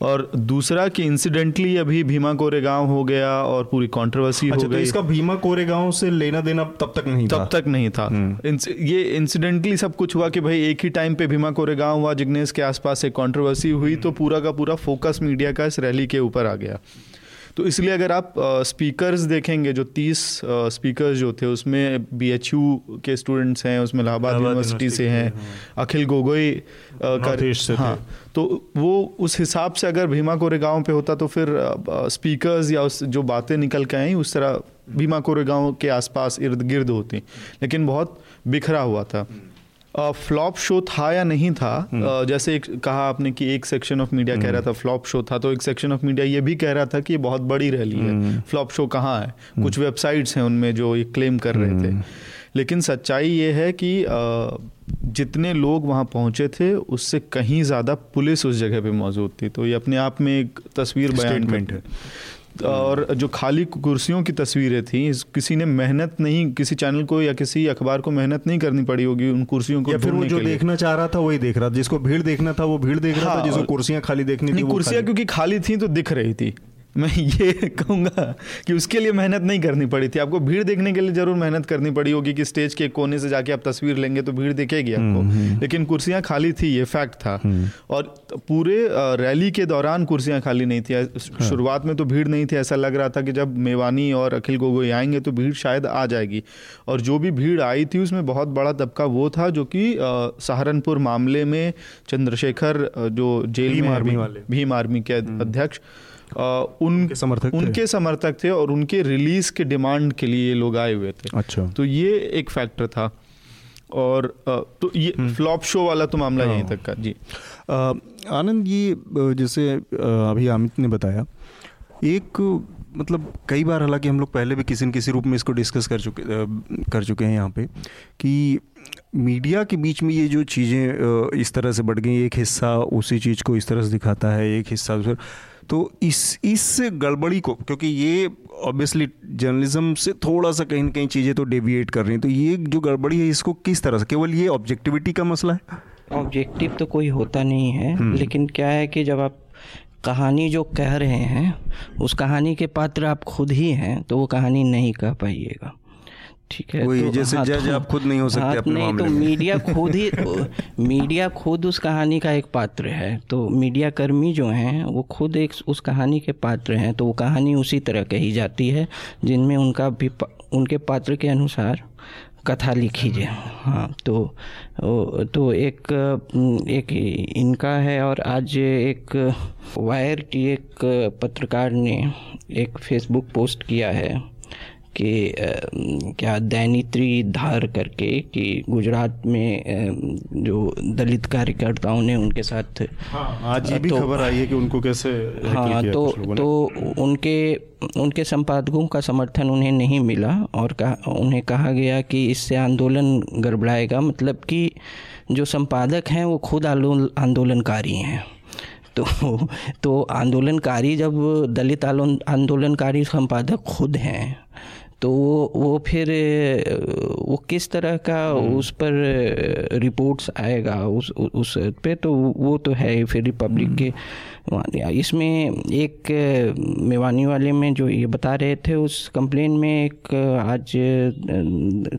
और दूसरा कि इंसिडेंटली अभी भीमा कोरेगांव हो गया और पूरी कंट्रोवर्सी अच्छा, हो गई। तो इसका भीमा कोरेगांव से लेना देना तब तक नहीं तब था? तब तक नहीं था। हम्म। इंस- ये इंसिडेंटली सब कुछ हुआ कि भाई एक ही टाइम पे भीमा कोरेगांव हुआ जिग्नेश के आसपास एक कंट्रोवर्सी हुई तो पूरा का पूरा फोकस मीडिया का इस रैली के ऊपर आ गया। तो इसलिए अगर आप स्पीकर्स देखेंगे जो तीस स्पीकर्स जो थे उसमें बीएचयू के स्टूडेंट्स हैं उसमें इलाहाबाद यूनिवर्सिटी से हैं अखिल गोगोई थे। हाँ तो वो उस हिसाब से अगर भीमा कोरेगांव पे होता तो फिर स्पीकर्स या उस जो बातें निकल के आई उस तरह भीमा कोरेगांव के आसपास इर्द गिर्द होती लेकिन बहुत बिखरा हुआ था फ्लॉप शो था या नहीं था? अ, जैसे एक कहा आपने कि एक सेक्शन ऑफ़ मीडिया कह रहा था फ्लॉप शो था तो एक सेक्शन ऑफ़ मीडिया ये भी कह रहा था कि ये बहुत बड़ी रैली है। फ्लॉप शो कहाँ है? कुछ वेबसाइट्स हैं उनमें जो ये क्लेम कर रहे थे। लेकिन सच्चाई ये है कि जितने लोग वहाँ पहुँचे थे उससे कहीं ज़्यादा पुलिस उस जगह पे मौजूद थी। तो ये अपने आप में एक तस्वीर बयान करती और जो खाली कुर्सियों की तस्वीरें थी किसी ने मेहनत नहीं किसी चैनल को या किसी अखबार को मेहनत नहीं करनी पड़ी होगी उन कुर्सियों को या फिर वो जो देखना चाह रहा था वही देख रहा था जिसको भीड़ देखना था वो भीड़ देख रहा था हाँ, जिसको कुर्सियाँ खाली देखनी थी कुर्सियाँ क्योंकि खाली थी तो दिख रही थी। मैं ये कहूँगा कि उसके लिए मेहनत नहीं करनी पड़ी थी। आपको भीड़ देखने के लिए ज़रूर मेहनत करनी पड़ी होगी कि स्टेज के कोने से जाके आप तस्वीर लेंगे तो भीड़ दिखेगी आपको। लेकिन कुर्सियाँ खाली थी ये फैक्ट था। और पूरे रैली के दौरान कुर्सियाँ खाली नहीं थी। हाँ। शुरुआत में तो भीड़ नहीं थी। ऐसा लग रहा था कि जब मेवानी और अखिल गोगोई आएँगे तो भीड़ शायद आ जाएगी। और जो भी भीड़ आई थी उसमें बहुत बड़ा तबका वो था जो कि सहारनपुर मामले में चंद्रशेखर जो जेल में। हम्म। भीम आर्मी के अध्यक्ष अ, उन उनके समर्थक उनके समर्थक थे और उनके रिलीज़ के डिमांड के लिए ये लोग आए हुए थे। अच्छा। तो ये एक फैक्टर था। और तो ये हम्म। फ्लॉप शो वाला तो मामला हाँ। यहीं तक का जी। आनंद ये जैसे अभी अमित ने बताया एक मतलब कई बार हालाँकि हम लोग पहले भी किसी न किसी रूप में इसको डिस्कस कर चुके कर चुके हैं यहाँ पे कि मीडिया के बीच में ये जो चीज़ें इस तरह से बढ़ गई एक हिस्सा उसी चीज़ को इस तरह से दिखाता है एक हिस्सा दूसरा तो इस इस गड़बड़ी को क्योंकि ये ऑब्वियसली जर्नलिज्म से थोड़ा सा कहीं ना कहीं चीज़ें तो डेविएट कर रही हैं। तो ये जो गड़बड़ी है इसको किस तरह से केवल ये ऑब्जेक्टिविटी का मसला है? ऑब्जेक्टिव तो कोई होता नहीं है हम्म। लेकिन क्या है कि जब आप कहानी जो कह रहे हैं उस कहानी के पात्र आप खुद ही हैं तो वो कहानी नहीं कह पाइएगा। ठीक है तो, जैसे हाँ, जज तो, आप खुद नहीं हो सकते हाँ, अपने नहीं तो मीडिया खुद ही मीडिया खुद उस कहानी का एक पात्र है तो मीडिया कर्मी जो हैं वो खुद एक उस कहानी के पात्र हैं तो वो कहानी उसी तरह कही जाती है जिनमें उनका भी उनके पात्र के अनुसार कथा लिखी जाए। हाँ तो तो एक एक इनका है और आज एक वायर की एक पत्रकार ने एक फेसबुक पोस्ट किया है कि क्या दैनित्री धार करके कि गुजरात में जो दलित कार्यकर्ताओं ने उनके साथ हाँ, आज ये भी तो, खबर आई है कि उनको कैसे हाँ तो तो उनके उनके संपादकों का समर्थन उन्हें नहीं मिला और कहा उन्हें कहा गया कि इससे आंदोलन गड़बड़ाएगा। मतलब कि जो संपादक हैं वो खुद आंदोलनकारी हैं। तो तो आंदोलनकारी जब दलित आंदोलनकारी संपादक खुद हैं तो वो वो फिर वो किस तरह का हम्म। उस पर रिपोर्ट्स आएगा उस उस पे तो वो तो है फिर रिपब्लिक के हम्म। इसमें एक मेवानी वाले में जो ये बता रहे थे उस कंप्लेन में एक आज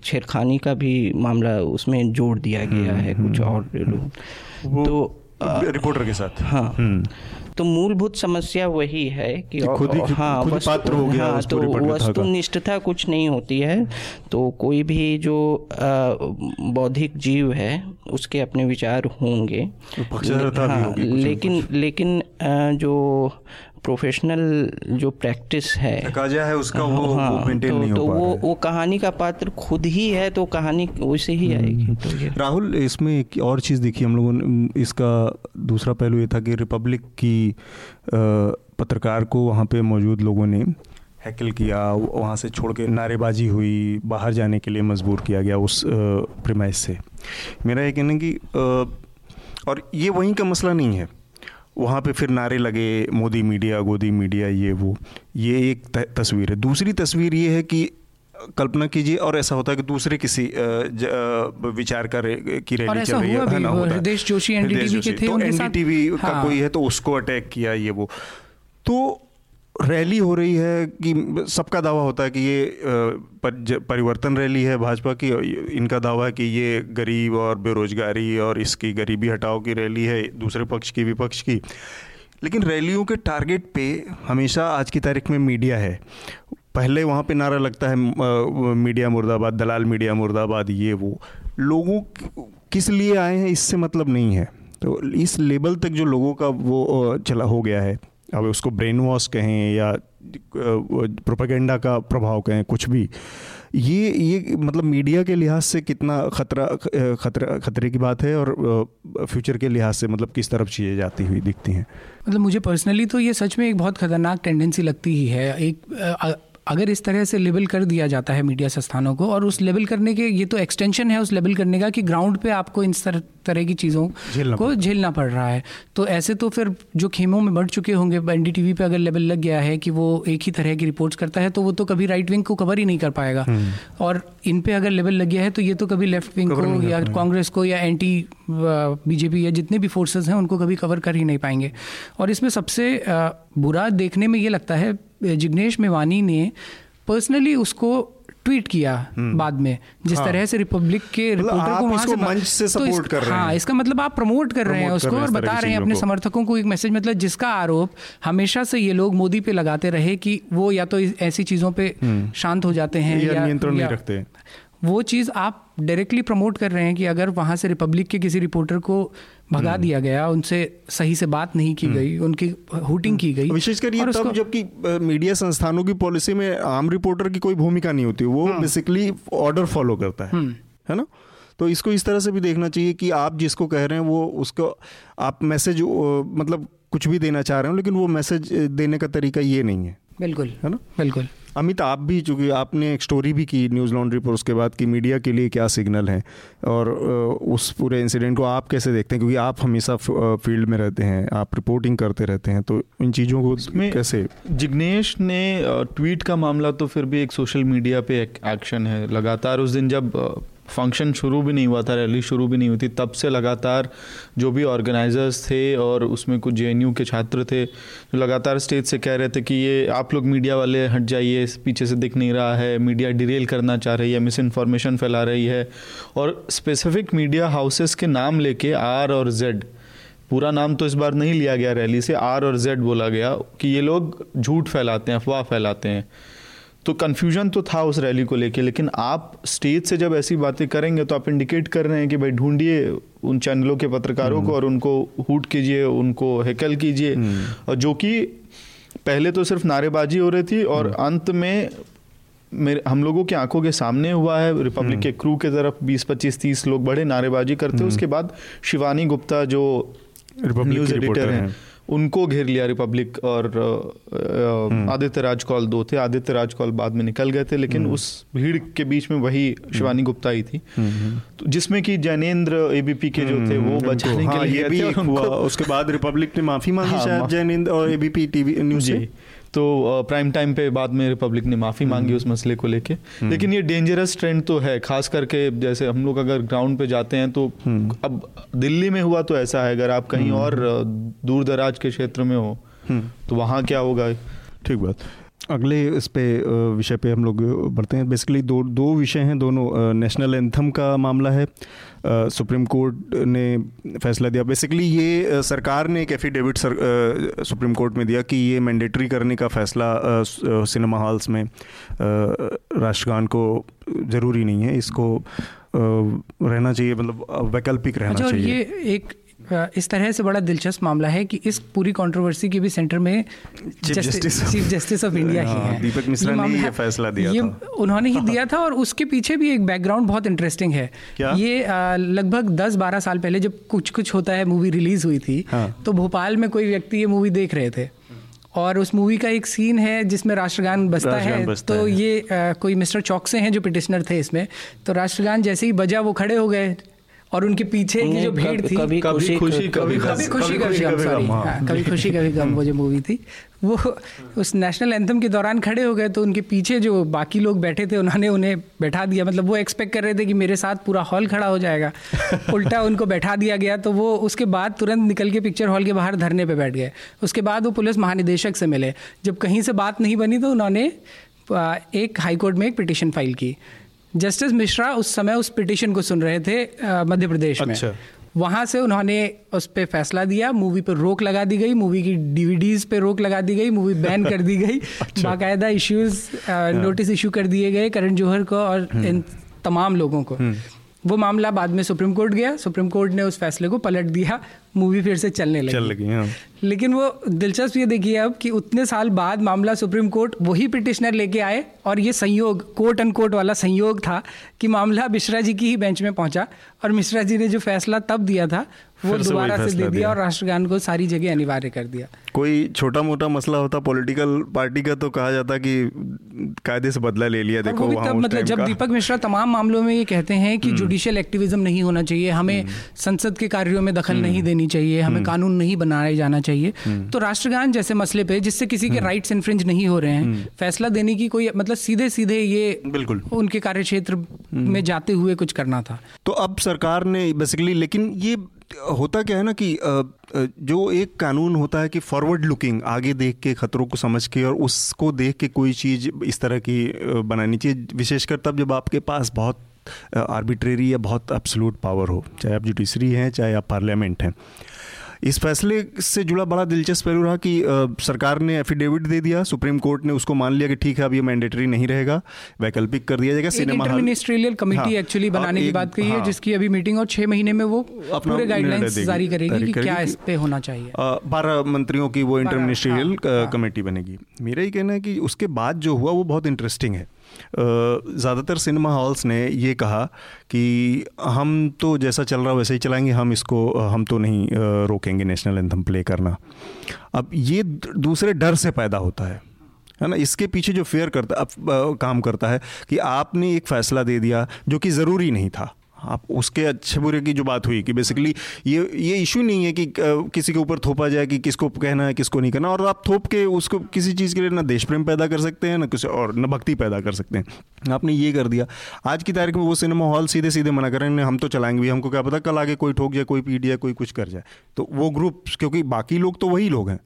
छेड़खानी का भी मामला उसमें जोड़ दिया गया है कुछ हम्म। और लोग तो रिपोर्टर के साथ हाँ तो मूलभूत समस्या वही है कि, कि खुद ही हाँ खुद पात्र हो गया हाँ तो वस्तुनिष्ठता कुछ नहीं होती है। तो कोई भी जो बौद्धिक जीव है उसके अपने विचार होंगे। हाँ, लेकिन लेकिन जो प्रोफेशनल जो प्रैक्टिस है। तकाजा है उसका वो, हाँ, वो मेंटेन तो, नहीं हो तो वो वो कहानी का पात्र खुद ही है तो कहानी वैसे ही आएगी हम्म। तो राहुल इसमें एक और चीज़ देखी हम लोगों ने इसका दूसरा पहलू ये था कि रिपब्लिक की पत्रकार को वहाँ पे मौजूद लोगों ने हैकल किया वहाँ से छोड़ के नारेबाजी हुई बाहर जाने के लिए मजबूर किया गया उस प्रेमाइज से। मेरा ये कहना कि और ये वहीं का मसला नहीं है। वहाँ पे फिर नारे लगे मोदी मीडिया गोदी मीडिया ये वो। ये एक तस्वीर है। दूसरी तस्वीर ये है कि कल्पना कीजिए और ऐसा होता है कि दूसरे किसी विचार का की रैली चल रही है। ना हृदय जोशी एनडीटीवी के थे तो एनडीटीवी का हाँ। कोई है। तो उसको अटैक किया ये वो। तो रैली हो रही है कि सबका दावा होता है कि ये परिवर्तन रैली है भाजपा की इनका दावा है कि ये गरीब और बेरोजगारी और इसकी गरीबी हटाओ की रैली है, दूसरे पक्ष की, विपक्ष की। लेकिन रैलियों के टारगेट पे हमेशा आज की तारीख में मीडिया है। पहले वहाँ पे नारा लगता है मीडिया मुर्दाबाद, दलाल मीडिया मुर्दाबाद, ये, वो। लोगों किस लिए आए हैं, इससे मतलब नहीं है। तो इस लेवल तक जो लोगों का वो चला हो गया है। अब उसको ब्रेन वॉश कहें या प्रोपागेंडा का प्रभाव कहें, कुछ भी, ये ये मतलब मीडिया के लिहाज से कितना खतरा खतरा, खतरे की बात है और फ्यूचर के लिहाज से मतलब किस तरफ़ चीज़ें जाती हुई दिखती हैं? मतलब मुझे पर्सनली तो ये सच में एक बहुत ख़तरनाक टेंडेंसी लगती ही है। एक अगर इस तरह से लेबल कर दिया जाता है मीडिया संस्थानों को और उस लेबल करने के ये तो एक्सटेंशन है उस लेबल करने का कि ग्राउंड पे आपको इन तरह की चीज़ों को झेलना पड़ रहा है। तो ऐसे तो फिर जो खेमों में बढ़ चुके होंगे एन टी पे अगर लेवल लग गया है कि वो एक ही तरह की रिपोर्ट्स करता है तो वो तो कभी राइट विंग को कवर ही नहीं कर पाएगा। हम्म। और इन पे अगर लेबल लग गया है तो ये तो कभी लेफ़्ट विंग को या कांग्रेस को या एंटी बीजेपी या जितने भी फोर्सेज हैं उनको कभी कवर कर ही नहीं पाएँगे। और इसमें सबसे बुरा देखने में ये लगता है जिग्नेश मेवानी ने पर्सनली उसको ट्वीट किया हम्म। बाद में जिस हाँ। तरह से रिपब्लिक के मतलब रिपोर्टर को वहाँ से मंच से सपोर्ट तो कर रहे हाँ, हैं हाँ इसका मतलब आप प्रमोट कर रहे हैं उसको और बता रहे हैं अपने समर्थकों को एक मैसेज मतलब जिसका आरोप हमेशा से ये लोग मोदी पे लगाते रहे कि वो या तो ऐसी चीज़ों पे हम्म। शांत हो जाते हैं या नियंत्रण नहीं रखते वो चीज़ आप डायरेक्टली प्रमोट कर रहे हैं कि अगर वहाँ से रिपब्लिक के किसी रिपोर्टर को भगा हम्म। दिया गया उनसे सही से बात नहीं की हम्म। गई उनकी हुटिंग की गई विशेषकर ये तब जबकि मीडिया संस्थानों की पॉलिसी में आम रिपोर्टर की कोई भूमिका नहीं होती वो बेसिकली ऑर्डर फॉलो करता है हम्म। है ना तो इसको इस तरह से भी देखना चाहिए कि आप जिसको कह रहे हैं वो उसको आप मैसेज मतलब कुछ भी देना चाह रहे हो लेकिन वो मैसेज देने का तरीका ये नहीं है बिल्कुल है ना बिल्कुल अमित आप भी चूँकि आपने एक स्टोरी भी की न्यूज़ लॉन्ड्री पर उसके बाद कि मीडिया के लिए क्या सिग्नल है? और उस पूरे इंसिडेंट को आप कैसे देखते हैं? क्योंकि आप हमेशा फ़ील्ड में रहते हैं आप रिपोर्टिंग करते रहते हैं तो इन चीज़ों को कैसे? जिग्नेश ने ट्वीट का मामला तो फिर भी एक सोशल मीडिया पे एक एक्शन है लगातार उस दिन जब फ़ंक्शन शुरू भी नहीं हुआ था रैली शुरू भी नहीं हुई थी। तब से लगातार जो भी ऑर्गेनाइजर्स थे और उसमें कुछ जेएनयू के छात्र थे, जो लगातार स्टेज से कह रहे थे कि ये आप लोग मीडिया वाले हट जाइए, पीछे से दिख नहीं रहा है मीडिया डिरेल करना चाह रही है मिस इन्फॉर्मेशन फैला रही है। और स्पेसिफिक मीडिया हाउसेस के नाम लेके आर और जेड पूरा नाम तो इस बार नहीं लिया गया रैली से आर और जेड बोला गया कि ये लोग झूठ फैलाते हैं, अफवाह फैलाते हैं। तो कन्फ्यूज़न तो था उस रैली को लेके लेकिन आप स्टेज से जब ऐसी बातें करेंगे तो आप इंडिकेट कर रहे हैं कि भाई ढूंढिए उन चैनलों के पत्रकारों को और उनको हुट कीजिए उनको हैकल कीजिए हम्म। और जो कि पहले तो सिर्फ़ नारेबाजी हो रही थी और हम्म। अंत में मेरे हम लोगों की आँखों के सामने हुआ है रिपब्लिक के क्रू के तरफ़ 20 25 30 लोग बड़े नारेबाजी करते हम्म। उसके बाद शिवानी गुप्ता जो न्यूज़ एडिटर हैं है। उनको घेर लिया रिपब्लिक और हम्म। आदित्य राज कौल दो थे। आदित्य राज कौल बाद में निकल गए थे लेकिन हम्म। उस भीड़ के बीच में वही हम्म। शिवानी गुप्ता ही थी। तो जिसमें कि जैनेन्द्र एबीपी के जो थे वो बचाने हाँ, के लिए भी हुआ। उसके बाद रिपब्लिक ने माफ़ी मांगी हाँ, शायद जैनेन्द्र और एबीपी टीवी न्यूज़ से। तो प्राइम टाइम पे बाद में रिपब्लिक ने माफ़ी मांगी हम्म। उस मसले को लेके हम्म। लेकिन ये डेंजरस ट्रेंड तो है खास करके जैसे हम लोग अगर ग्राउंड पे जाते हैं तो हम्म। अब दिल्ली में हुआ तो ऐसा है अगर आप कहीं और दूर दराज के क्षेत्र में हो तो वहाँ क्या होगा ठीक बात अगले इस पे विषय पे हम लोग बढ़ते हैं। बेसिकली दो दो विषय हैं दोनों नेशनल एंथम का मामला है। सुप्रीम कोर्ट ने फैसला दिया। बेसिकली ये सरकार ने एक एफिडेविट सर सुप्रीम कोर्ट में दिया कि ये मैंडेटरी करने का फैसला सिनेमा हॉल्स में राष्ट्रगान को ज़रूरी नहीं है। इसको रहना चाहिए मतलब वैकल्पिक रहना अच्छा, चाहिए। ये एक इस तरह से बड़ा दिलचस्प मामला है कि इस पूरी कंट्रोवर्सी के भी सेंटर में चीफ जस्टिस ऑफ़ इंडिया ही है दीपक मिश्रा ने ये फैसला दिया ये था। उन्होंने ही दिया था और उसके पीछे भी एक बैकग्राउंड बहुत इंटरेस्टिंग है। क्या? ये लगभग 10-12 साल पहले जब कुछ कुछ होता है मूवी रिलीज़ हुई थी हाँ। तो भोपाल में कोई व्यक्ति ये मूवी देख रहे थे। और उस मूवी का एक सीन है जिसमें राष्ट्रगान बजता है। बसता तो है। ये आ, कोई मिस्टर चौकसे हैं जो पिटिशनर थे इसमें। तो राष्ट्रगान जैसे ही बजा वो खड़े हो गए। और उनके पीछे की जो भीड़ थी कभी खुशी कभी कभी खुशी कभी गम सॉरी कभी खुशी कभी गम वो जो मूवी थी। वो उस नेशनल एंथम के दौरान खड़े हो गए तो उनके पीछे जो बाकी लोग बैठे थे उन्होंने उन्हें बैठा दिया। मतलब वो एक्सपेक्ट कर रहे थे कि मेरे साथ पूरा हॉल खड़ा हो जाएगा। उल्टा उनको बैठा दिया गया तो वो उसके बाद तुरंत निकल के पिक्चर हॉल के बाहर धरने पे बैठ गए। उसके बाद वो पुलिस महानिदेशक से मिले। जब कहीं से बात नहीं बनी तो उन्होंने एक हाईकोर्ट में एक पिटिशन फ़ाइल की। जस्टिस मिश्रा उस समय उस पिटिशन को सुन रहे थे मध्य प्रदेश में अच्छा। वहाँ से उन्होंने उस पर फैसला दिया मूवी पर रोक लगा दी गई मूवी की डीवीडीज पे रोक लगा दी गई मूवी बैन कर दी गई अच्छा। बाकायदा इश्यूज़ नोटिस इशू कर दिए गए करण जौहर को और हम्म। इन तमाम लोगों को हम्म। वो मामला बाद में सुप्रीम कोर्ट गया सुप्रीम कोर्ट ने उस फैसले को पलट दिया मूवी फिर से चलने लगी चल लगी हाँ। लेकिन वो दिलचस्प ये देखिए अब कि उतने साल बाद मामला सुप्रीम कोर्ट वही पिटिशनर लेके आए और ये संयोग कोर्ट एंड कोर्ट वाला संयोग था कि मामला मिश्रा जी की ही बेंच में पहुँचा और मिश्रा जी ने जो फैसला तब दिया था वो दोबारा से दे दिया और राष्ट्रगान को सारी जगह अनिवार्य कर दिया कोई छोटा मोटा मसला होता पॉलिटिकल पार्टी का तो कहा जाता कि कायदे से बदला ले लिया देखो तब मतलब जब दीपक मिश्रा तमाम मामलों में ये कहते हैं कि जुडिशियल हम्म। एक्टिविज्म नहीं होना चाहिए हमें हम्म। संसद के कार्यों में दखल नहीं हम्म। देनी चाहिए हमें कानून नहीं बनाया जाना चाहिए। तो राष्ट्रगान जैसे मसले पे जिससे किसी के राइट्स इन्फ्रिंज नहीं हो रहे हैं फैसला देने की कोई मतलब सीधे सीधे ये बिल्कुल। उनके कार्य क्षेत्र में जाते हुए कुछ करना था। तो अब सरकार ने बेसिकली लेकिन ये होता क्या है ना कि जो एक कानून होता है कि फॉरवर्ड लुकिंग आगे देख के खतरों को समझ के और उसको देख के कोई चीज़ इस तरह की बनानी चाहिए। विशेषकर तब जब आपके पास बहुत आर्बिट्रेरी या बहुत एब्सोलूट पावर हो चाहे आप जुडिशरी हैं चाहे आप पार्लियामेंट हैं। इस फैसले से जुड़ा बड़ा दिलचस्प पहलू रहा कि सरकार ने एफिडेविट दे दिया सुप्रीम कोर्ट ने उसको मान लिया कि ठीक है अब ये मैंडेटरी नहीं रहेगा वैकल्पिक कर दिया जाएगा सिनेमा मिनिस्ट्रियल कमेटी एक्चुअली बनाने की बात कही है हाँ। जिसकी अभी मीटिंग और छह महीने में वो पूरे गाइडलाइंस जारी करेगी कि क्या इस पे होना चाहिए। बारह मंत्रियों की वो इंटर मिनिस्ट्रियल कमेटी बनेगी। मेरा ही कहना है कि उसके बाद जो हुआ वो बहुत इंटरेस्टिंग है। ज़्यादातर सिनेमा हॉल्स ने ये कहा कि हम तो जैसा चल रहा वैसे ही चलाएँगे हम इसको हम तो नहीं रोकेंगे नेशनल एंथम प्ले करना। अब ये दूसरे डर से पैदा होता है है ना? इसके पीछे जो फेयर करता अब, काम करता है कि आपने एक फैसला दे दिया जो कि ज़रूरी नहीं था। आप उसके अच्छे बुरे की जो बात हुई कि बेसिकली ये ये इशू नहीं है कि किसी के ऊपर थोपा जाए कि किसको कहना है, किसको नहीं करना। और आप थोप के उसको किसी चीज़ के लिए ना देश प्रेम पैदा कर सकते हैं, ना किसी और, न भक्ति पैदा कर सकते हैं। आपने ये कर दिया। आज की तारीख में वो सिनेमा हॉल सीधे सीधे मना कर रहे हैं, हम तो चलाएँगे भी, हमको क्या पता कल आगे कोई ठोक जाए, कोई पीट जाए, कोई कुछ कर जाए। तो वो ग्रुप क्योंकि बाकी लोग तो वही लोग हैं,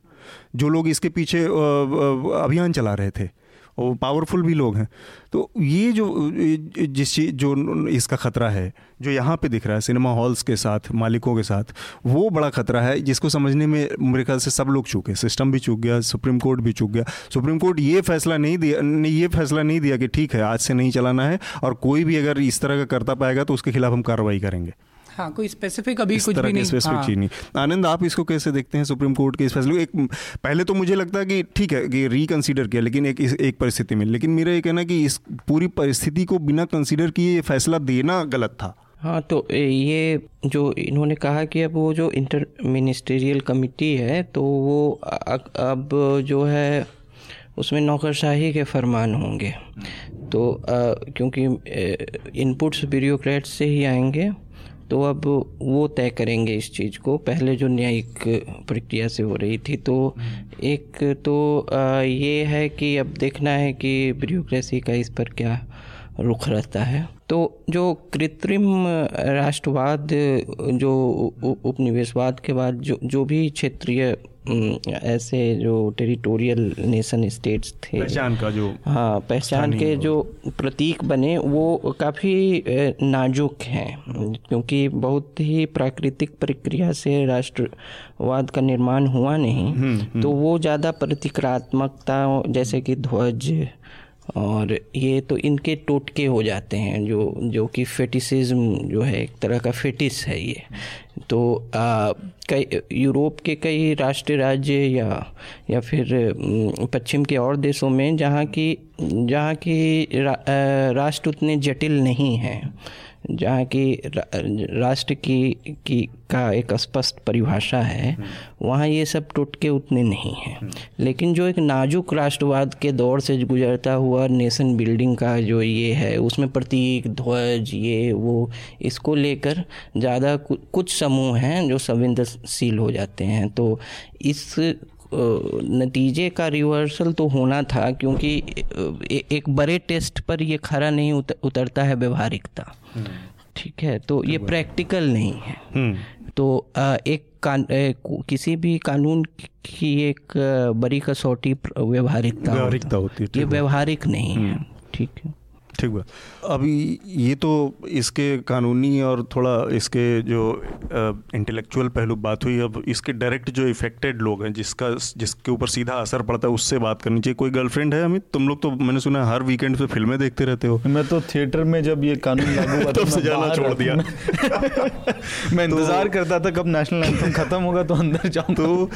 जो लोग इसके पीछे अभियान चला रहे थे। और पावरफुल भी लोग हैं। तो ये जो जिस चीज़, जो इसका ख़तरा है, जो यहाँ पे दिख रहा है सिनेमा हॉल्स के साथ, मालिकों के साथ, वो बड़ा ख़तरा है, जिसको समझने में मेरे ख्याल से सब लोग चूके सिस्टम भी चूक गया, सुप्रीम कोर्ट भी चूक गया। सुप्रीम कोर्ट ये फैसला नहीं दिया ये फैसला नहीं दिया कि ठीक है, आज से नहीं चलाना है, और कोई भी अगर इस तरह का करता पाएगा तो उसके खिलाफ हम कार्रवाई करेंगे। हाँ कोई स्पेसिफिक अभी कुछ भी नहीं। स्पेसिफिक हाँ। चीज़ नहीं। आनंद आप इसको कैसे देखते हैं सुप्रीम कोर्ट के इस फैसले को? एक पहले तो मुझे लगता है कि ठीक है कि रिकंसीडर किया लेकिन एक एक परिस्थिति में। लेकिन मेरा ये कहना कि इस पूरी परिस्थिति को बिना कंसीडर किए ये फैसला देना गलत था। हाँ तो ये जो इन्होंने कहा कि अब वो जो इंटर मिनिस्टेरियल कमिटी है तो वो अब जो है उसमें नौकरशाही के फरमान होंगे। तो अ, क्योंकि इनपुट्स ब्यूरोक्रेट से ही आएँगे। तो अब वो तय करेंगे इस चीज़ को। पहले जो न्यायिक प्रक्रिया से हो रही थी तो एक तो ये है कि अब देखना है कि ब्यूरोक्रेसी का इस पर क्या रुख रहता है। तो जो कृत्रिम राष्ट्रवाद जो उपनिवेशवाद के बाद जो जो भी क्षेत्रीय ऐसे जो टेरिटोरियल नेशन स्टेट्स थे। पहचान का जो हाँ पहचान के जो प्रतीक बने वो काफ़ी नाजुक हैं। क्योंकि बहुत ही प्राकृतिक प्रक्रिया से राष्ट्रवाद का निर्माण हुआ नहीं। हुँ, हुँ. तो वो ज़्यादा प्रतिक्रात्मकता जैसे कि ध्वज और ये तो इनके टोटके हो जाते हैं जो जो कि फेटिसिज्म जो है एक तरह का फेटिस है ये। तो आ, कई यूरोप के कई राष्ट्र राज्य या या फिर पश्चिम के और देशों में जहाँ की जहाँ की रा, राष्ट्र उतने जटिल नहीं हैं। जहाँ की राष्ट्र की की, का एक स्पष्ट परिभाषा है, वहाँ ये सब टोटके उतने नहीं हैं। लेकिन जो एक नाजुक राष्ट्रवाद के दौर से गुजरता हुआ नेशन बिल्डिंग का जो ये है, उसमें प्रतीक, ध्वज, ये, वो, इसको लेकर ज़्यादा कुछ समूह हैं जो संवेदनशील हो जाते हैं। तो इस नतीजे का रिवर्सल तो होना था क्योंकि एक बड़े टेस्ट पर ये खरा नहीं उत, उतरता है व्यवहारिकता। ठीक है तो ये प्रैक्टिकल नहीं है। तो एक कान किसी भी कानून की एक बड़ी कसौटी व्यवहारिकता व्यवहारिकता होती है, ये व्यवहारिक नहीं है। ठीक है। ठीक बा अभी ये तो इसके कानूनी और थोड़ा इसके जो इंटेलेक्चुअल पहलू बात हुई अब इसके डायरेक्ट जो इफेक्टेड लोग हैं जिसका जिसके ऊपर सीधा असर पड़ता है उससे बात करनी चाहिए। कोई गर्लफ्रेंड है अमित? तुम लोग तो मैंने सुना हर वीकेंड पे फ़िल्में देखते रहते हो। मैं तो थिएटर में जब ये कानून लागू हुआ तब से जाना छोड़ दिया। मैं- मैं इंतज़ार करता था कब नेशनल एंथम खत्म होगा तो अंदर जाऊँ तो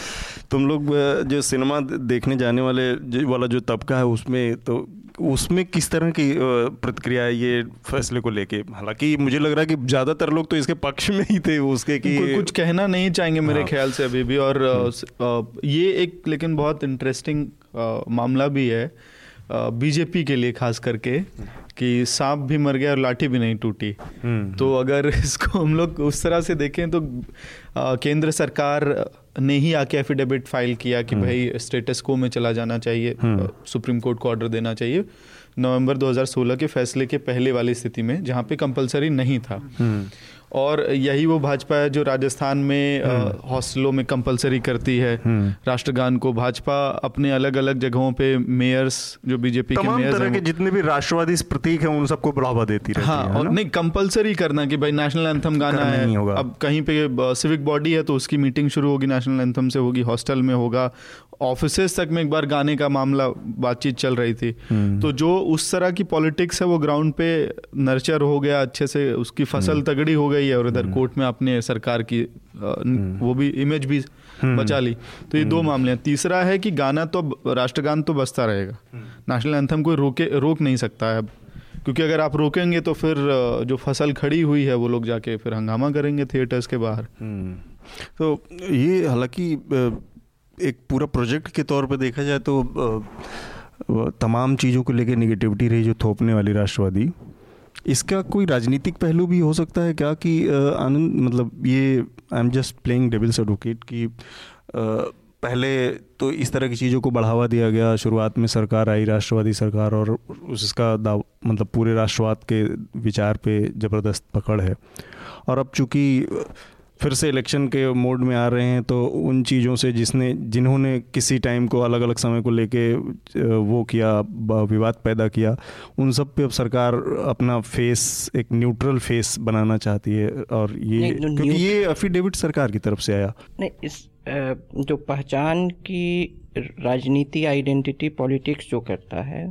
तुम लोग जो सिनेमा देखने जाने वाले वाला जो तबका है उसमें तो उसमें किस तरह की प्रतिक्रिया है ये फैसले को लेके? हालाँकि मुझे लग रहा है कि ज़्यादातर लोग तो इसके पक्ष में ही थे उसके कि कुछ कहना नहीं चाहेंगे मेरे हाँ। ख्याल से अभी भी और अ, ये एक लेकिन बहुत इंटरेस्टिंग मामला भी है बीजेपी के लिए खास करके। कि सांप भी मर गया और लाठी भी नहीं टूटी। हम्म, तो अगर इसको हम लोग उस तरह से देखें तो केंद्र सरकार ने ही आके एफिडेविट फ़ाइल किया कि भाई स्टेटस को में चला जाना चाहिए सुप्रीम कोर्ट को ऑर्डर देना चाहिए। नवंबर 2016 के फैसले के पहले वाली स्थिति में जहाँ पे कंपलसरी नहीं था। और यही वो भाजपा है जो राजस्थान में हॉस्टलों में कंपलसरी करती है। राष्ट्रगान को भाजपा अपने अलग अलग जगहों पे मेयर्स जो बीजेपी के मेयर्स तरह हैं के जितने भी राष्ट्रवादी प्रतीक हैं उन सबको बढ़ावा देती रहती हाँ है, और नहीं कंपलसरी करना कि भाई नेशनल एंथम गाना है। होगा। अब कहीं पे सिविक बॉडी है तो उसकी मीटिंग शुरू होगी नेशनल एंथम से होगी हॉस्टल में होगा। ऑफ़िस तक में एक बार गाने का मामला बातचीत चल रही थी। हम्म। तो जो उस तरह की पॉलिटिक्स है वो ग्राउंड पे नर्चर हो गया अच्छे से उसकी हम्म। फ़सल तगड़ी हो गई है और इधर कोर्ट में अपने सरकार की हम्म। वो भी इमेज भी बचा ली। तो ये दो मामले हैं। तीसरा है कि गाना तो राष्ट्रगान तो बजता रहेगा। हम्म। नेशनल एंथम कोई रोके रोक नहीं सकता है अब। क्योंकि अगर आप रोकेंगे तो फिर जो फ़सल खड़ी हुई है वो लोग जाके फिर हंगामा करेंगे थिएटर्स के बाहर। हम्म। तो ये हालाँकि एक पूरा प्रोजेक्ट के तौर पे देखा जाए तो तमाम चीज़ों को लेकर निगेटिविटी रही जो थोपने वाली राष्ट्रवादी। इसका कोई राजनीतिक पहलू भी हो सकता है क्या कि आनंद मतलब ये I am just playing devil's advocate कि पहले तो इस तरह की चीज़ों को बढ़ावा दिया गया, शुरुआत में सरकार आई, राष्ट्रवादी सरकार, और उसका दाव मतलब पूरे राष्ट्रवाद के विचार पे ज़बरदस्त पकड़ है। और अब चूँकि फिर से इलेक्शन के मोड में आ रहे हैं तो उन चीज़ों से जिसने जिन्होंने किसी टाइम को अलग अलग समय को लेके वो किया विवाद पैदा किया उन सब पे अब सरकार अपना फेस एक न्यूट्रल फेस बनाना चाहती है और ये क्योंकि ये एफिडेविट सरकार की तरफ़ से आया। नहीं इस जो पहचान की राजनीति आइडेंटिटी पॉलिटिक्स जो करता है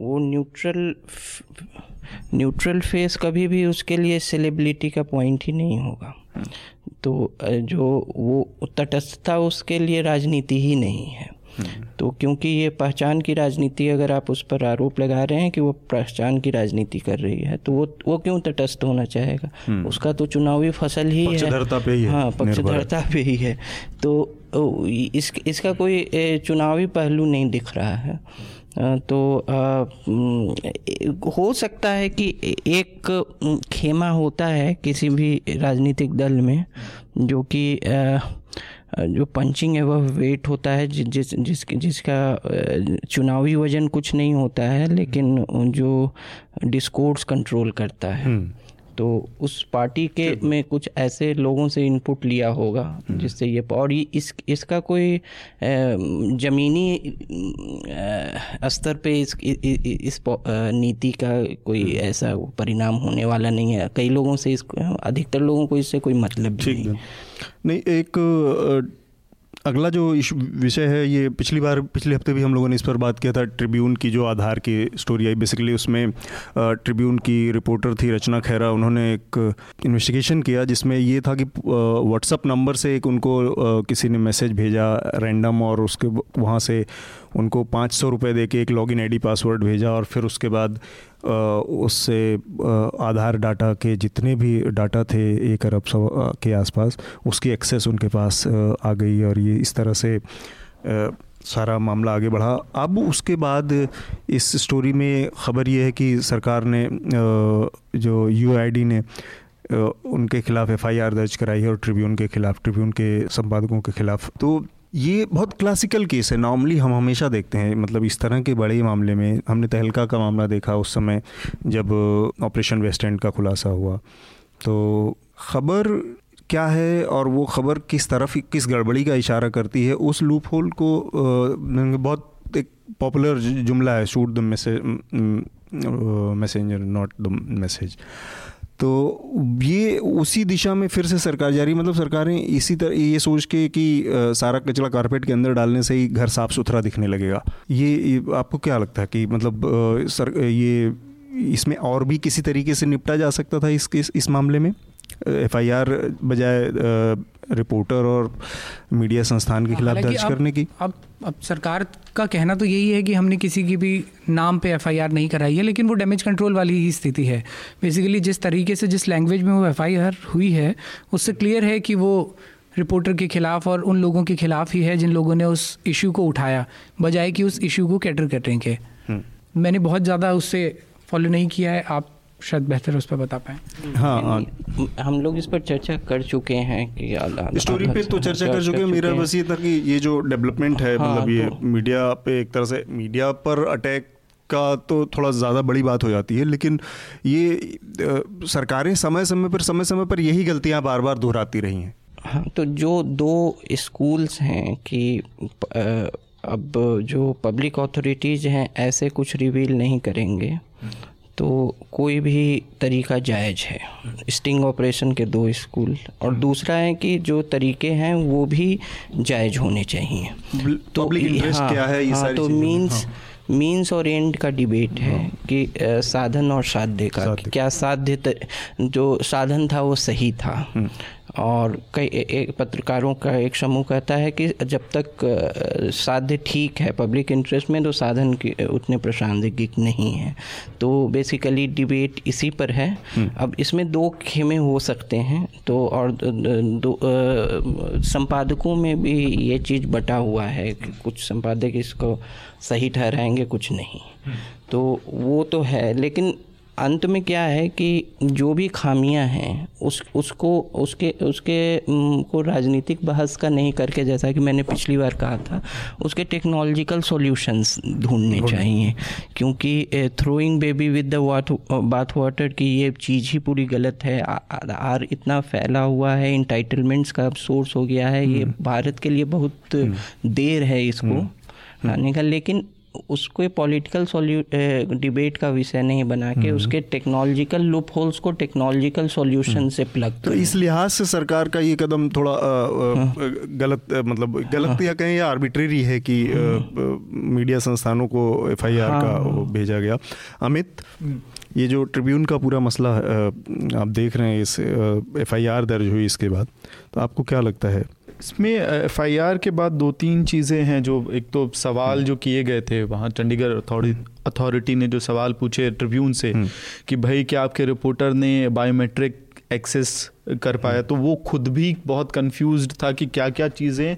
वो न्यूट्रल न्यूट्रल फेस कभी भी उसके लिए सेलिब्रिटी का पॉइंट ही नहीं होगा। तो जो वो तटस्थता उसके लिए राजनीति ही नहीं है। तो क्योंकि ये पहचान की राजनीति अगर आप उस पर आरोप लगा रहे हैं कि वो पहचान की राजनीति कर रही है तो वो वो क्यों तटस्थ होना चाहेगा? हम्म। उसका तो चुनावी फ़सल ही है। पे ही हाँ पक्षधरता पे ही है। तो इस इसका कोई चुनावी पहलू नहीं दिख रहा है। तो हो सकता है कि एक खेमा होता है किसी भी राजनीतिक दल में, जो कि जो पंचिंग है वह वेट होता है जिस जिस, जिसका चुनावी वज़न कुछ नहीं होता है, लेकिन जो डिस्कोर्स कंट्रोल करता है हम्म। तो उस पार्टी के में कुछ ऐसे लोगों से इनपुट लिया होगा हम्म। जिससे ये और ये इस इसका कोई ज़मीनी स्तर पे इस इस नीति का कोई हम्म। ऐसा परिणाम होने वाला नहीं है कई लोगों से इस अधिकतर लोगों को इससे कोई मतलब नहीं नहीं एक अगला जो विषय है ये, पिछली बार, पिछले हफ़्ते भी हम लोगों ने इस पर बात किया था, ट्रिब्यून की जो आधार की स्टोरी आई। बेसिकली उसमें ट्रिब्यून की रिपोर्टर थी रचना खैरा, उन्होंने एक इन्वेस्टिगेशन किया जिसमें ये था कि व्हाट्सअप नंबर से एक उनको किसी ने मैसेज भेजा रैंडम और उसके वहाँ से उनको पाँच सौ रुपये दे के एक लॉगिन आईडी पासवर्ड भेजा और फिर उसके बाद उससे आधार डाटा के जितने भी डाटा थे एक अरब सौ के आसपास, उसकी एक्सेस उनके पास आ गई और ये इस तरह से सारा मामला आगे बढ़ा। अब उसके बाद इस स्टोरी में ख़बर ये है कि सरकार ने जो यूआईडी ने उनके खिलाफ एफआईआर दर्ज कराई है और ट्रिब्यून के खिलाफ ट्रिब्यून के संपादकों के खिलाफ। तो ये बहुत क्लासिकल केस है। नॉर्मली हम हमेशा देखते हैं मतलब इस तरह के बड़े मामले में, हमने तहलका का मामला देखा उस समय जब ऑपरेशन वेस्ट एंड का खुलासा हुआ। तो ख़बर क्या है और वो ख़बर किस तरफ़, किस गड़बड़ी का इशारा करती है, उस लूप होल को बहुत एक पॉपुलर जुमला है shoot the message messenger not the message तो ये उसी दिशा में फिर से सरकार जा रही मतलब सरकारें इसी तरह ये सोच के कि सारा कचरा कारपेट के अंदर डालने से ही घर साफ़ सुथरा दिखने लगेगा। ये, ये आपको क्या लगता है कि मतलब सर ये इसमें और भी किसी तरीके से निपटा जा सकता था इस इस, इस मामले में? एफ़ आई आर बजाय रिपोर्टर और मीडिया संस्थान के खिलाफ दर्ज करने की। अब अब सरकार का कहना तो यही है कि हमने किसी की भी नाम पे एफआईआर नहीं कराई है लेकिन वो डैमेज कंट्रोल वाली ही स्थिति है। बेसिकली जिस तरीके से जिस लैंग्वेज में वो एफआईआर हुई है उससे क्लियर है कि वो रिपोर्टर के खिलाफ और उन लोगों के खिलाफ ही है जिन लोगों ने उस इशू को उठाया बजाय कि उस इशू को कैटर करने के। मैंने बहुत ज़्यादा उससे फॉलो नहीं किया है। आप शायद बेहतर उस पर बता पाए। हाँ, हाँ। हम लोग इस पर चर्चा कर चुके हैं कि स्टोरी पे तो चर्चा कर चुके हैं मेरा बस ये था कि ये जो डेवलपमेंट है हाँ, मतलब ये तो, मीडिया पे एक तरह से मीडिया पर अटैक का तो थोड़ा ज़्यादा बड़ी बात हो जाती है लेकिन ये सरकारें समय समय पर समय समय पर यही गलतियाँ बार बार दोहराती रही हैं। हाँ तो जो दो स्कूल्स हैं कि अब जो पब्लिक अथॉरिटीज़ हैं ऐसे कुछ रिवील नहीं करेंगे। तो कोई भी तरीका जायज़ है। स्टिंग ऑपरेशन के दो स्कूल और दूसरा है कि जो तरीके हैं वो भी जायज़ होने चाहिए। तो हाँ, क्या है ये हाँ, तो मीन्स मीन्स और एंड का डिबेट है हाँ। कि साधन और साध्य का क्या साध्य जो साधन था वो सही था। हम्म। और कई एक पत्रकारों का एक समूह कहता है कि जब तक साध्य ठीक है पब्लिक इंटरेस्ट में तो साधन की उतने प्रासंगिक नहीं है तो बेसिकली डिबेट इसी पर है हम्म। अब इसमें दो खेमे हो सकते हैं तो और दो संपादकों में भी ये चीज़ बटा हुआ है कि कुछ संपादक इसको सही ठहराएँगे कुछ नहीं हम्म। तो वो तो है लेकिन अंत में क्या है कि जो भी खामियाँ हैं उस उसको उसके उसके को राजनीतिक बहस का नहीं करके जैसा कि मैंने पिछली बार कहा था उसके टेक्नोलॉजिकल सॉल्यूशंस ढूँढने चाहिए क्योंकि throwing baby with the bath water की ये चीज़ ही पूरी गलत है आर इतना फैला हुआ है इंटाइटलमेंट्स का सोर्स हो गया है ये हम्म। भारत के लिए बहुत हम्म। देर है इसको हम्म। लाने का लेकिन उसको पॉलिटिकल सोल्यू डिबेट का विषय नहीं बना के हम्म। उसके टेक्नोलॉजिकल लूप होल्स को टेक्नोलॉजिकल सॉल्यूशन हम्म। से प्लग तो इस लिहाज से सरकार का ये कदम थोड़ा आ, हाँ। गलत मतलब गलत हाँ। या कहें या आर्बिट्रेरी है कि मीडिया हम्म। संस्थानों को एफआईआर हाँ। का भेजा गया अमित ये जो ट्रिब्यून का पूरा मसला आप देख रहे हैं इस एफआईआर दर्ज हुई इसके बाद तो आपको क्या लगता है इसमें एफ़ के बाद दो तीन चीज़ें हैं जो एक तो सवाल जो किए गए थे वहाँ चंडीगढ़ अथॉरिटी ने जो सवाल पूछे ट्रिब्यून से हम्म। कि भाई क्या आपके रिपोर्टर ने बायोमेट्रिक एक्सेस कर पाया तो वो खुद भी बहुत कंफ्यूज था कि क्या क्या चीज़ें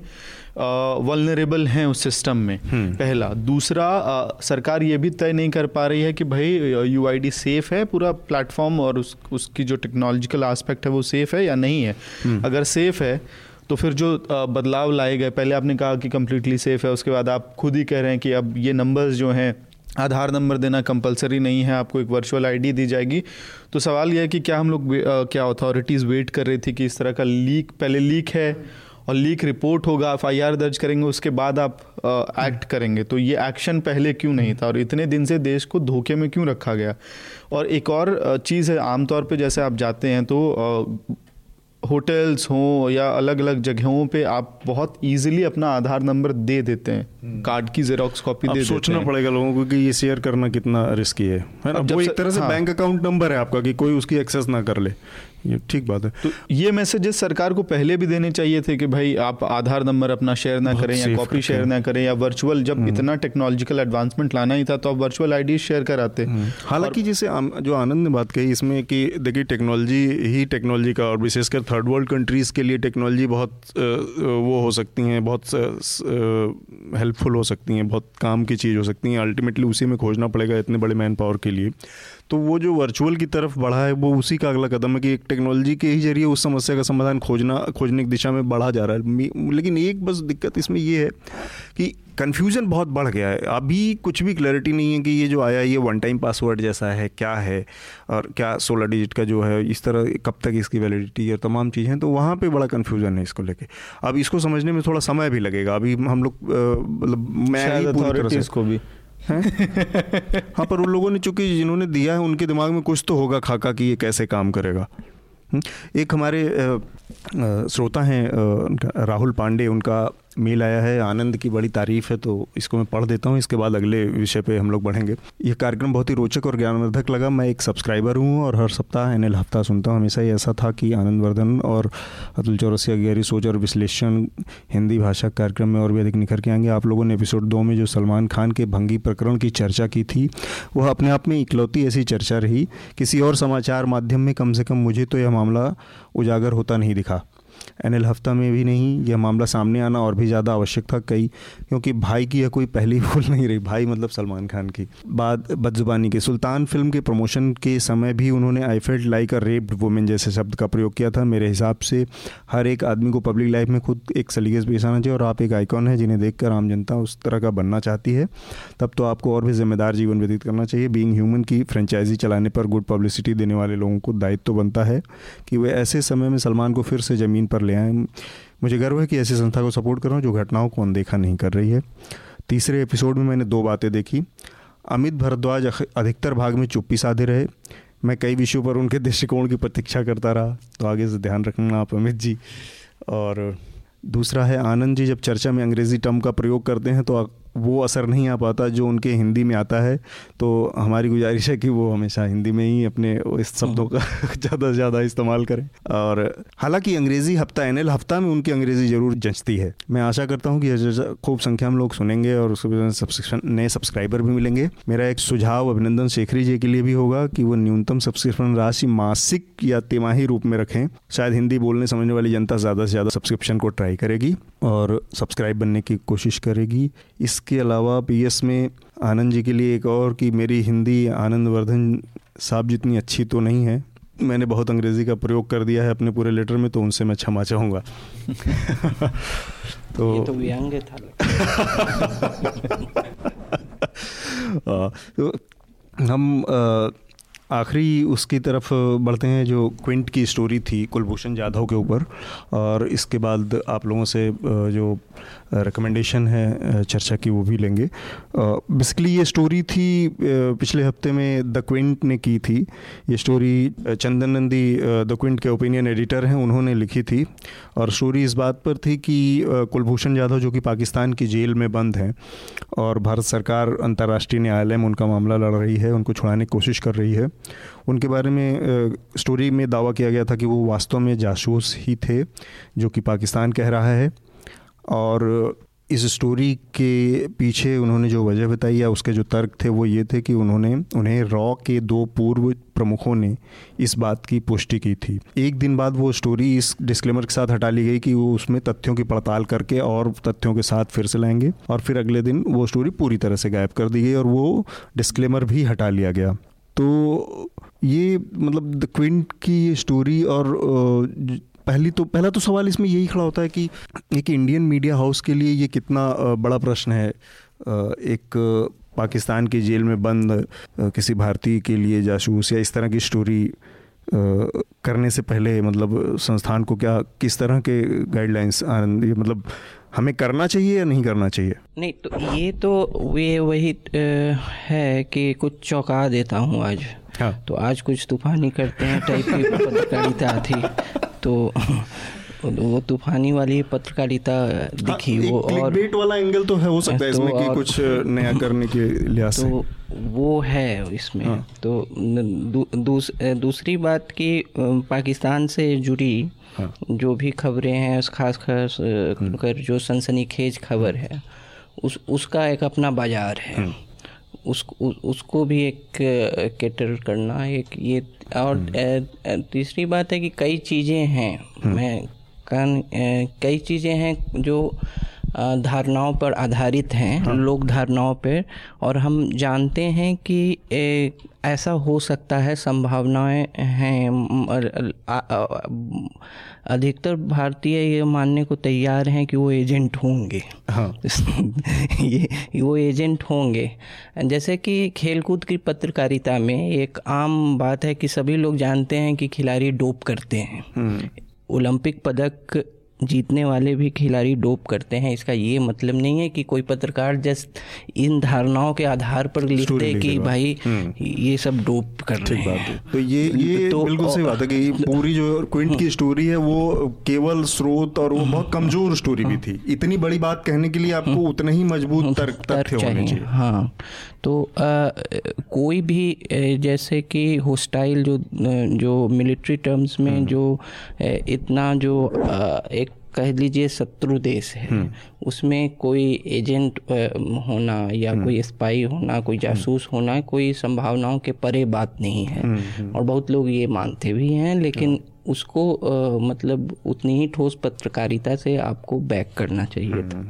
वलनरेबल हैं उस सिस्टम में हम्म। पहला दूसरा आ, सरकार ये भी तय नहीं कर पा रही है कि भाई यू सेफ़ है पूरा प्लेटफॉर्म और उस उसकी जो टेक्नोलॉजिकल एस्पेक्ट है वो सेफ़ है या नहीं है हम्म। अगर सेफ़ है तो फिर जो बदलाव लाए गए, पहले आपने कहा कि कम्प्लीटली सेफ़ है, उसके बाद आप खुद ही कह रहे हैं कि अब ये नंबर्स जो हैं, आधार नंबर देना कंपलसरी नहीं है, आपको एक वर्चुअल आईडी दी जाएगी। तो सवाल यह है कि क्या हम लोग क्या अथॉरिटीज़ वेट कर रही थी कि इस तरह का लीक पहले लीक है और लीक रिपोर्ट होगा एफ़ आई दर्ज करेंगे, उसके बाद आप एक्ट करेंगे। तो ये एक्शन पहले क्यों नहीं था और इतने दिन से देश को धोखे में क्यों रखा गया? और एक और चीज़ है, आमतौर पे जैसे आप जाते हैं तो होटल्स हों या अलग अलग जगहों पे आप बहुत इजीली अपना आधार नंबर दे देते हैं। हम्म। कार्ड की जेरोक्स कॉपी दे सोचना देते पड़ेगा लोगों को कि ये शेयर करना कितना रिस्की है। अब वो एक तरह से हाँ, बैंक अकाउंट नंबर है आपका कि कोई उसकी एक्सेस ना कर ले। ये ठीक बात है। तो ये मैसेजेस सरकार को पहले भी देने चाहिए थे कि भाई आप आधार नंबर अपना शेयर ना करें या कॉपी शेयर ना करें या वर्चुअल जब हम्म। इतना टेक्नोलॉजिकल एडवांसमेंट लाना ही था तो आप वर्चुअल आईडी शेयर कराते। हम्म। हालाँकि जैसे जो आनंद ने बात कही इसमें कि देखिए टेक्नोलॉजी ही टेक्नोलॉजी का और विशेषकर थर्ड वर्ल्ड कंट्रीज़ के लिए टेक्नोलॉजी बहुत वो हो सकती हैं बहुत हेल्पफुल हो सकती हैं बहुत काम की चीज़ हो सकती हैं। अल्टीमेटली उसी में खोजना पड़ेगा इतने बड़े मैन पावर के लिए। तो वो जो वर्चुअल की तरफ़ बढ़ा है वो उसी का अगला कदम है कि एक टेक्नोलॉजी के ही ज़रिए उस समस्या का समाधान खोजना खोजने की दिशा में बढ़ा जा रहा है। लेकिन एक बस दिक्कत इसमें ये है कि कन्फ्यूज़न बहुत बढ़ गया है। अभी कुछ भी क्लैरिटी नहीं है कि ये जो आया ये वन टाइम पासवर्ड जैसा है क्या है और क्या सोलह डिजिट का जो है इस तरह कब तक इसकी वैलिडिटी और तमाम चीज़ें तो वहाँ पे बड़ा कन्फ्यूज़न है इसको लेके। अब इसको समझने में थोड़ा समय भी लगेगा। अभी हम लोग मतलब मैं को भी। हाँ? पर उन लोगों ने चूँकि जिन्होंने दिया है उनके दिमाग में कुछ तो होगा खाका कि ये कैसे काम करेगा। हम्म, एक हमारे श्रोता हैं राहुल पांडे उनका मेल आया है, आनंद की बड़ी तारीफ़ है तो इसको मैं पढ़ देता हूँ, इसके बाद अगले विषय पे हम लोग बढ़ेंगे। यह कार्यक्रम बहुत ही रोचक और ज्ञानवर्धक लगा। मैं एक सब्सक्राइबर हूँ और हर सप्ताह एन हफ़्ता सुनता हूँ। हमेशा ही ऐसा था कि आनंद वर्धन और अतुल चौरसिया गहरी सोच और विश्लेषण, हिंदी भाषा कार्यक्रम में और भी अधिक निखर के आएँगे। आप लोगों ने एपिसोड दो में जो सलमान खान के भंगी प्रकरण की चर्चा की थी, वह अपने आप में इकलौती ऐसी चर्चा रही। किसी और समाचार माध्यम में कम से कम मुझे तो यह मामला उजागर होता नहीं दिखा। एन एल हफ़्ता में भी नहीं, यह मामला सामने आना और भी ज़्यादा आवश्यक था कई, क्योंकि भाई की यह कोई पहली भूल नहीं रही, भाई मतलब सलमान खान की। बाद बदजुबानी के, सुल्तान फ़िल्म के प्रमोशन के समय भी उन्होंने I felt like a raped women जैसे शब्द का प्रयोग किया था। मेरे हिसाब से हर एक आदमी को पब्लिक लाइफ में खुद एक सलीके से पेश आना चाहिए और आप एक आइकॉन है जिन्हें देखकर आम जनता उस तरह का बनना चाहती है। तब तो आपको और भी जिम्मेदार जीवन व्यतीत करना चाहिए। बींग ह्यूमन की फ्रेंचाइजी चलाने पर गुड पब्लिसिटी देने वाले लोगों को दायित्व बनता है कि वे ऐसे समय में सलमान को फिर से ज़मीन पर ले आएँ। मुझे गर्व है कि ऐसी संस्था को सपोर्ट कर रहा हूँ जो घटनाओं को अनदेखा नहीं कर रही है। तीसरे एपिसोड में मैंने दो बातें देखी। अमित भरद्वाज अधिकतर भाग में चुप्पी साधे रहे। मैं कई विषयों पर उनके दृष्टिकोण की प्रतीक्षा करता रहा। तो आगे से ध्यान रखना आप, अमित जी। और दूसरा है आनंद जी, जब चर्चा में अंग्रेज़ी टर्म का प्रयोग करते हैं तो वो असर नहीं आ पाता जो उनके हिंदी में आता है। तो हमारी गुजारिश है कि वो हमेशा हिंदी में ही अपने इस शब्दों का ज़्यादा से ज़्यादा इस्तेमाल करें। और हालाँकि अंग्रेज़ी हफ़्ता, एनएल हफ़्ता में उनकी अंग्रेज़ी ज़रूर जंचती है। मैं आशा करता हूँ कि खूब संख्या में लोग सुनेंगे और उसके नए सब्सक्राइबर भी मिलेंगे। मेरा एक सुझाव अभिनंदन शेखरी जी के लिए भी होगा कि वो न्यूनतम सब्सक्रिप्शन राशि मासिक या तिमाही रूप में रखें। शायद हिंदी बोलने समझने वाली जनता ज़्यादा से ज़्यादा सब्सक्रिप्शन को ट्राई करेगी और सब्सक्राइब बनने की कोशिश करेगी। इसके अलावा पीएस में आनंद जी के लिए एक और कि मेरी हिंदी आनंदवर्धन साहब जितनी अच्छी तो नहीं है। मैंने बहुत अंग्रेज़ी का प्रयोग कर दिया है अपने पूरे लेटर में तो उनसे मैं क्षमा चाहूँगा। तो ये तो व्यंग था। तो हम आखिरी उसकी तरफ़ बढ़ते हैं जो क्विंट की स्टोरी थी कुलभूषण जाधव के ऊपर। और इसके बाद आप लोगों से जो रिकमेंडेशन है चर्चा की वो भी लेंगे। बेसिकली ये स्टोरी थी पिछले हफ़्ते में द क्विंट ने की थी। ये story Chandan Nandy the Quint के ओपिनियन एडिटर हैं, उन्होंने लिखी थी। और स्टोरी इस बात पर थी कि कुलभूषण जाधव जो कि पाकिस्तान की जेल में बंद हैं, और भारत सरकार अंतर्राष्ट्रीय न्यायालय में उनका मामला लड़ रही है, उनको छुड़ाने की कोशिश कर रही है। उनके बारे में स्टोरी में दावा किया गया था कि वो वास्तव में जासूस ही थे, जो कि पाकिस्तान कह रहा है। और इस स्टोरी के पीछे उन्होंने जो वजह बताई या उसके जो तर्क थे, वो ये थे कि उन्होंने, उन्हें रॉ के दो पूर्व प्रमुखों ने इस बात की पुष्टि की थी। एक दिन बाद वो स्टोरी इस डिस्क्लेमर के साथ हटा ली गई कि वो उसमें तथ्यों की पड़ताल करके और तथ्यों के साथ फिर से लाएँगे, और फिर अगले दिन वो स्टोरी पूरी तरह से गायब कर दी गई और वो डिस्क्लेमर भी हटा लिया गया। तो ये मतलब द क्विंट की ये स्टोरी और पहली तो पहला तो सवाल इसमें यही खड़ा होता है कि एक इंडियन मीडिया हाउस के लिए ये कितना बड़ा प्रश्न है? एक पाकिस्तान की जेल में बंद किसी भारतीय के लिए जासूस या इस तरह की स्टोरी करने से पहले मतलब संस्थान को क्या, किस तरह के गाइडलाइंस मतलब हमें करना चाहिए या नहीं करना चाहिए? नहीं तो ये तो ये वही है कि कुछ चौंका देता हूँ आज। हाँ। तो आज कुछ तूफानी करते हैं टाइप की पत्रकारिता थी। तो वो तूफानी वाली पत्रकारिता दिखी हाँ, वो और वेट वाला एंगल तो है हो सकता है तो इसमें कि कुछ नया करने के लिहाज तो वो है इसमें। हाँ। तो दू, दूस, दूसरी बात की पाकिस्तान से जुड़ी हाँ। जो भी खबरें हैं उस खास खास। कर जो सनसनीखेज खबर है उस उसका एक अपना बाज़ार है हम्म। उस, उस उसको भी एक कैटर करना एक ये और हम्म। तीसरी बात है कि कई चीज़ें हैं मैं कान कई चीज़ें हैं जो धारणाओं पर आधारित हैं हाँ। लोक धारणाओं पर और हम जानते हैं कि ए, ऐसा हो सकता है संभावनाएँ हैं अधिकतर भारतीय ये मानने को तैयार हैं कि वो एजेंट होंगे हाँ ये वो एजेंट होंगे जैसे कि खेलकूद की पत्रकारिता में एक आम बात है कि सभी लोग जानते हैं कि खिलाड़ी डोप करते हैं हम्म। ओलंपिक पदक जीतने वाले भी खिलाड़ी डोप करते हैं। इसका ये मतलब नहीं है कि कोई पत्रकार जस्ट इन धारणाओं के आधार पर लिखते कि भाई हम्म। ये सब डोप कर रहे हैं। तो ये ये तो, बिल्कुल सही बात है कि पूरी जो क्विंट की स्टोरी है वो केवल स्रोत और वो बहुत कमज़ोर स्टोरी भी थी। इतनी बड़ी बात कहने के लिए आपको उतना ही मज़बूत तर्क तथ्य होने चाहिए। हाँ। तो आ, कोई भी जैसे कि होस्टाइल जो जो मिलिट्री टर्म्स में हम्म। जो इतना जो आ, एक कह लीजिए शत्रु देश है हम्म। उसमें कोई एजेंट होना या हम्म। कोई स्पाई होना कोई जासूस होना कोई संभावनाओं के परे बात नहीं है। और बहुत लोग ये मानते भी हैं लेकिन उसको आ, मतलब उतनी ही ठोस पत्रकारिता से आपको बैक करना चाहिए था।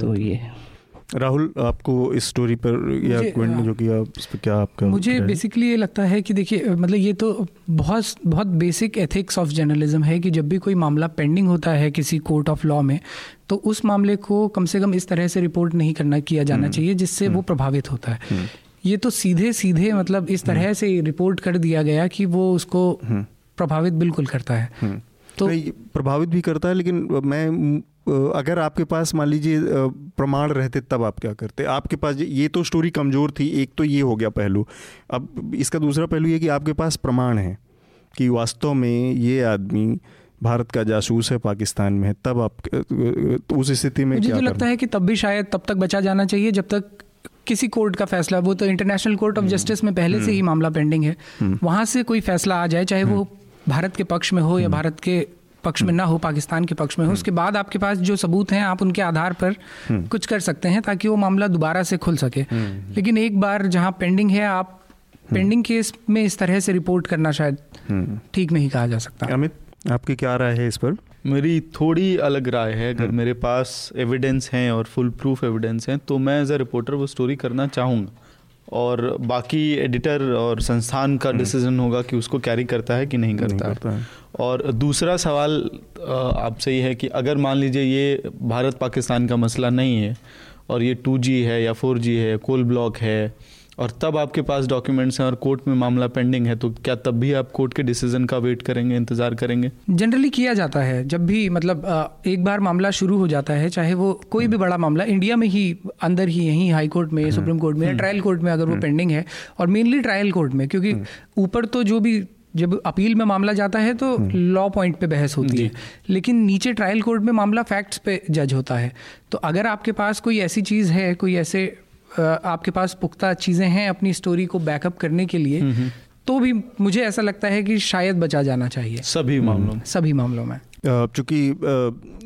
तो ये राहुल आपको इस स्टोरी पर या क्वेंट जो कि आप इस पर क्या आपका मुझे बेसिकली ये लगता है कि देखिए मतलब ये तो बहुत बहुत बेसिक एथिक्स ऑफ़ जर्नलिज्म है कि जब भी कोई मामला पेंडिंग होता है किसी कोर्ट ऑफ़ लॉ में तो उस मामले को कम से कम इस तरह से रिपोर्ट नहीं करना किया जाना हम्म। चाहिए जिससे वो हम्म। प्रभावित होता है। हम्म। ये तो सीधे सीधे मतलब इस तरह से रिपोर्ट कर दिया गया कि वो उसको प्रभावित बिल्कुल करता है। तो प्रभावित भी करता है लेकिन मैं अगर आपके पास मान लीजिए प्रमाण रहते तब आप क्या करते? आपके पास ये तो स्टोरी कमज़ोर थी एक तो ये हो गया पहलू। अब इसका दूसरा पहलू ये कि आपके पास प्रमाण है कि वास्तव में ये आदमी भारत का जासूस है पाकिस्तान में है तब आप तो उस स्थिति में मुझे क्या तो लगता है कि तब भी शायद तब तक बचा जाना चाहिए जब तक किसी कोर्ट का फैसला वो तो इंटरनेशनल कोर्ट ऑफ़ जस्टिस में पहले से ही मामला पेंडिंग है। वहाँ से कोई फैसला आ जाए चाहे वो भारत के पक्ष में हो या भारत के पक्ष में ना हो पाकिस्तान के पक्ष में हो उसके बाद आपके पास जो सबूत हैं आप उनके आधार पर कुछ कर सकते हैं ताकि वो मामला दोबारा से खुल सके। लेकिन एक बार जहाँ पेंडिंग है आप पेंडिंग केस में इस तरह से रिपोर्ट करना शायद ठीक नहीं कहा जा सकता। अमित आपकी क्या राय है इस पर? मेरी थोड़ी अलग राय है। अगर मेरे पास एविडेंस हैं और फुल प्रूफ एविडेंस हैं तो मैं एज अ रिपोर्टर वो स्टोरी करना चाहूँगा। और बाकी एडिटर और संस्थान का डिसीज़न होगा कि उसको कैरी करता है कि नहीं करता, नहीं करता है।, है और दूसरा सवाल आपसे ये है कि अगर मान लीजिए ये भारत पाकिस्तान का मसला नहीं है और ये टू है या फोर है कोल ब्लॉक है और तब आपके पास डॉक्यूमेंट्स हैं और कोर्ट में मामला पेंडिंग है तो क्या तब भी आप कोर्ट के डिसीज़न का वेट करेंगे इंतज़ार करेंगे? जनरली किया जाता है जब भी मतलब एक बार मामला शुरू हो जाता है चाहे वो कोई भी बड़ा मामला इंडिया में ही अंदर ही यहीं हाई कोर्ट में सुप्रीम कोर्ट में ट्रायल कोर्ट में अगर वो पेंडिंग है और मेनली ट्रायल कोर्ट में क्योंकि ऊपर तो जो भी जब अपील में मामला जाता है तो लॉ पॉइंट पे बहस होती है लेकिन नीचे ट्रायल कोर्ट में मामला फैक्ट्स पे जज होता है। तो अगर आपके पास कोई ऐसी चीज़ है कोई ऐसे आपके पास पुख्ता चीज़ें हैं अपनी स्टोरी को बैकअप करने के लिए तो भी मुझे ऐसा लगता है कि शायद बचा जाना चाहिए। सभी मामलों में। सभी मामलों में। चूँकि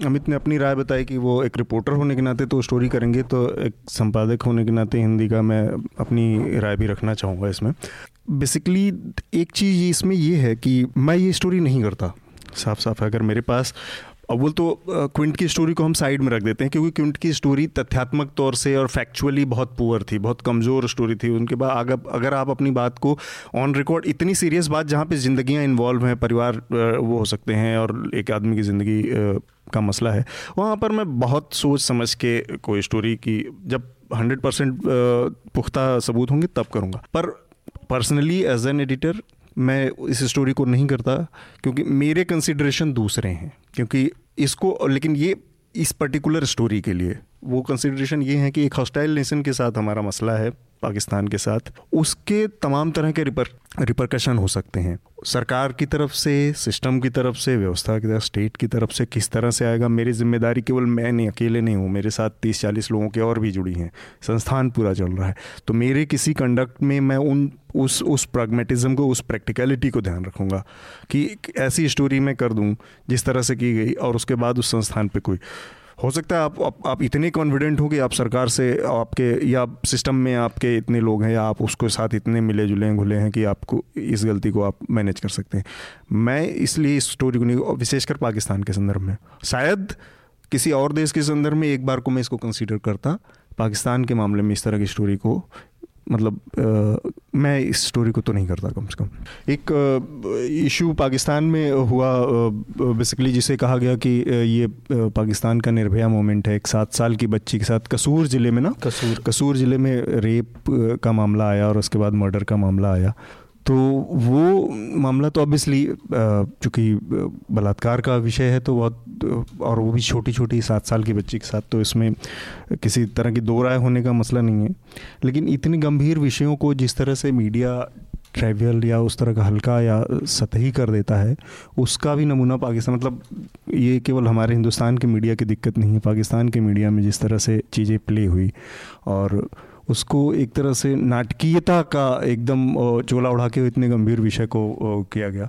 अमित ने अपनी राय बताई कि वो एक रिपोर्टर होने के नाते तो स्टोरी करेंगे तो एक संपादक होने के नाते हिंदी का मैं अपनी राय भी रखना चाहूँगा इसमें। बेसिकली एक चीज़ इसमें ये है कि मैं ये स्टोरी नहीं करता साफ़ साफ़ अगर मेरे पास अव्वल तो क्विंट की स्टोरी को हम साइड में रख देते हैं, क्योंकि क्विंट की स्टोरी तथ्यात्मक तौर से और फैक्चुअली बहुत पुअर थी, बहुत कमज़ोर स्टोरी थी उनके बाद। अगर अगर आप अपनी बात को ऑन रिकॉर्ड इतनी सीरियस बात जहाँ पे ज़िंदगियाँ इन्वॉल्व हैं, परिवार वो हो सकते हैं और एक आदमी की ज़िंदगी का मसला है, वहाँ पर मैं बहुत सोच समझ के कोई स्टोरी की, जब हंड्रेड परसेंट पुख्ता सबूत होंगे तब करूँगा। पर पर्सनली एज एन एडिटर मैं इस स्टोरी को नहीं करता, क्योंकि मेरे कंसिड्रेशन दूसरे हैं। क्योंकि इसको, लेकिन ये इस पर्टिकुलर स्टोरी के लिए। वो कंसिड्रेशन ये है कि एक हॉस्टाइल नेशन के साथ हमारा मसला है, पाकिस्तान के साथ। उसके तमाम तरह के रिपर रिपरकशन हो सकते हैं। सरकार की तरफ़ से सिस्टम की तरफ़ से, व्यवस्था की तरफ़ स्टेट की तरफ़ से किस तरह से आएगा, मेरी ज़िम्मेदारी केवल मैं नहीं, अकेले नहीं हूँ, मेरे साथ तीस चालीस लोगों के और भी जुड़ी हैं। संस्थान पूरा चल रहा है। तो मेरे किसी कंडक्ट में मैं उन, उस उस प्रैग्मेटिज्म को, उस प्रैक्टिकलिटी को ध्यान रखूँगा कि ऐसी स्टोरी मैं कर दूँ, जिस तरह से की गई, और उसके बाद उस संस्थान पर कोई हो सकता है आप आप, आप इतने कॉन्फिडेंट हो कि आप सरकार से आपके या सिस्टम में आपके इतने लोग हैं या आप उसके साथ इतने मिले जुले घुले हैं कि आपको इस गलती को आप मैनेज कर सकते हैं। मैं इसलिए इस स्टोरी को नहीं विशेषकर पाकिस्तान के संदर्भ में। शायद किसी और देश के संदर्भ में एक बार को मैं इसको कंसिडर करता पाकिस्तान के मामले में इस तरह की स्टोरी को मतलब आ, मैं इस स्टोरी को तो नहीं करता कम से कम। एक इशू पाकिस्तान में हुआ बेसिकली जिसे कहा गया कि ये पाकिस्तान का निर्भया मोमेंट है। एक सात साल की बच्ची के साथ कसूर ज़िले में ना कसूर। कसूर ज़िले में रेप का मामला आया और उसके बाद मर्डर का मामला आया। तो वो मामला तो ऑब्वियसली चूँकि बलात्कार का विषय है तो बहुत, और वो भी छोटी छोटी सात साल की बच्ची के साथ तो इसमें किसी तरह की दो राय होने का मसला नहीं है। लेकिन इतनी गंभीर विषयों को जिस तरह से मीडिया ट्राइवियल या उस तरह का हल्का या सतही कर देता है, उसका भी नमूना पाकिस्तान मतलब ये केवल हमारे हिंदुस्तान के मीडिया की दिक्कत नहीं है, पाकिस्तान के मीडिया में जिस तरह से चीज़ें प्ले हुई और उसको एक तरह से नाटकीयता का एकदम चोला उड़ा के इतने गंभीर विषय को किया गया।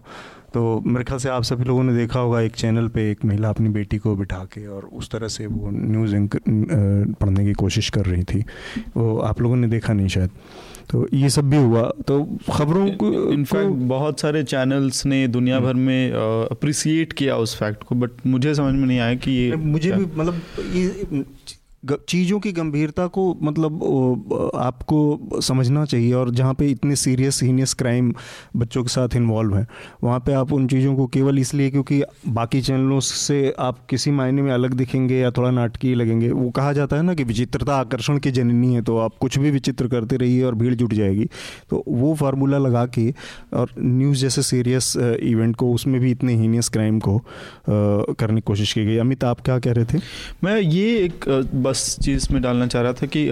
तो मेरे ख्याल से आप सभी लोगों ने देखा होगा एक चैनल पे एक महिला अपनी बेटी को बिठा के और उस तरह से वो न्यूज़ पढ़ने की कोशिश कर रही थी। वो आप लोगों ने देखा नहीं शायद। तो ये सब भी हुआ। तो खबरों को इनफैक्ट बहुत सारे चैनल्स ने दुनिया भर में अप्रिसिएट किया उस फैक्ट को बट मुझे समझ में नहीं आया कि ये मुझे भी मतलब ये चीज़ों की गंभीरता को मतलब आपको समझना चाहिए और जहाँ पे इतने सीरियस हीनियस क्राइम बच्चों के साथ इन्वॉल्व हैं, वहाँ पे आप उन चीज़ों को केवल इसलिए क्योंकि बाकी चैनलों से आप किसी मायने में अलग दिखेंगे या थोड़ा नाटकीय लगेंगे, वो कहा जाता है ना कि विचित्रता आकर्षण की जननी है तो आप कुछ भी विचित्र करते रहिए और भीड़ जुट जाएगी। तो वो फार्मूला लगा के और न्यूज़ जैसे सीरियस इवेंट को, उसमें भी इतने हीनियस क्राइम को करने की कोशिश की गई। अमित, आप क्या कह रहे थे? मैं ये एक बस चीज़ में डालना चाह रहा था कि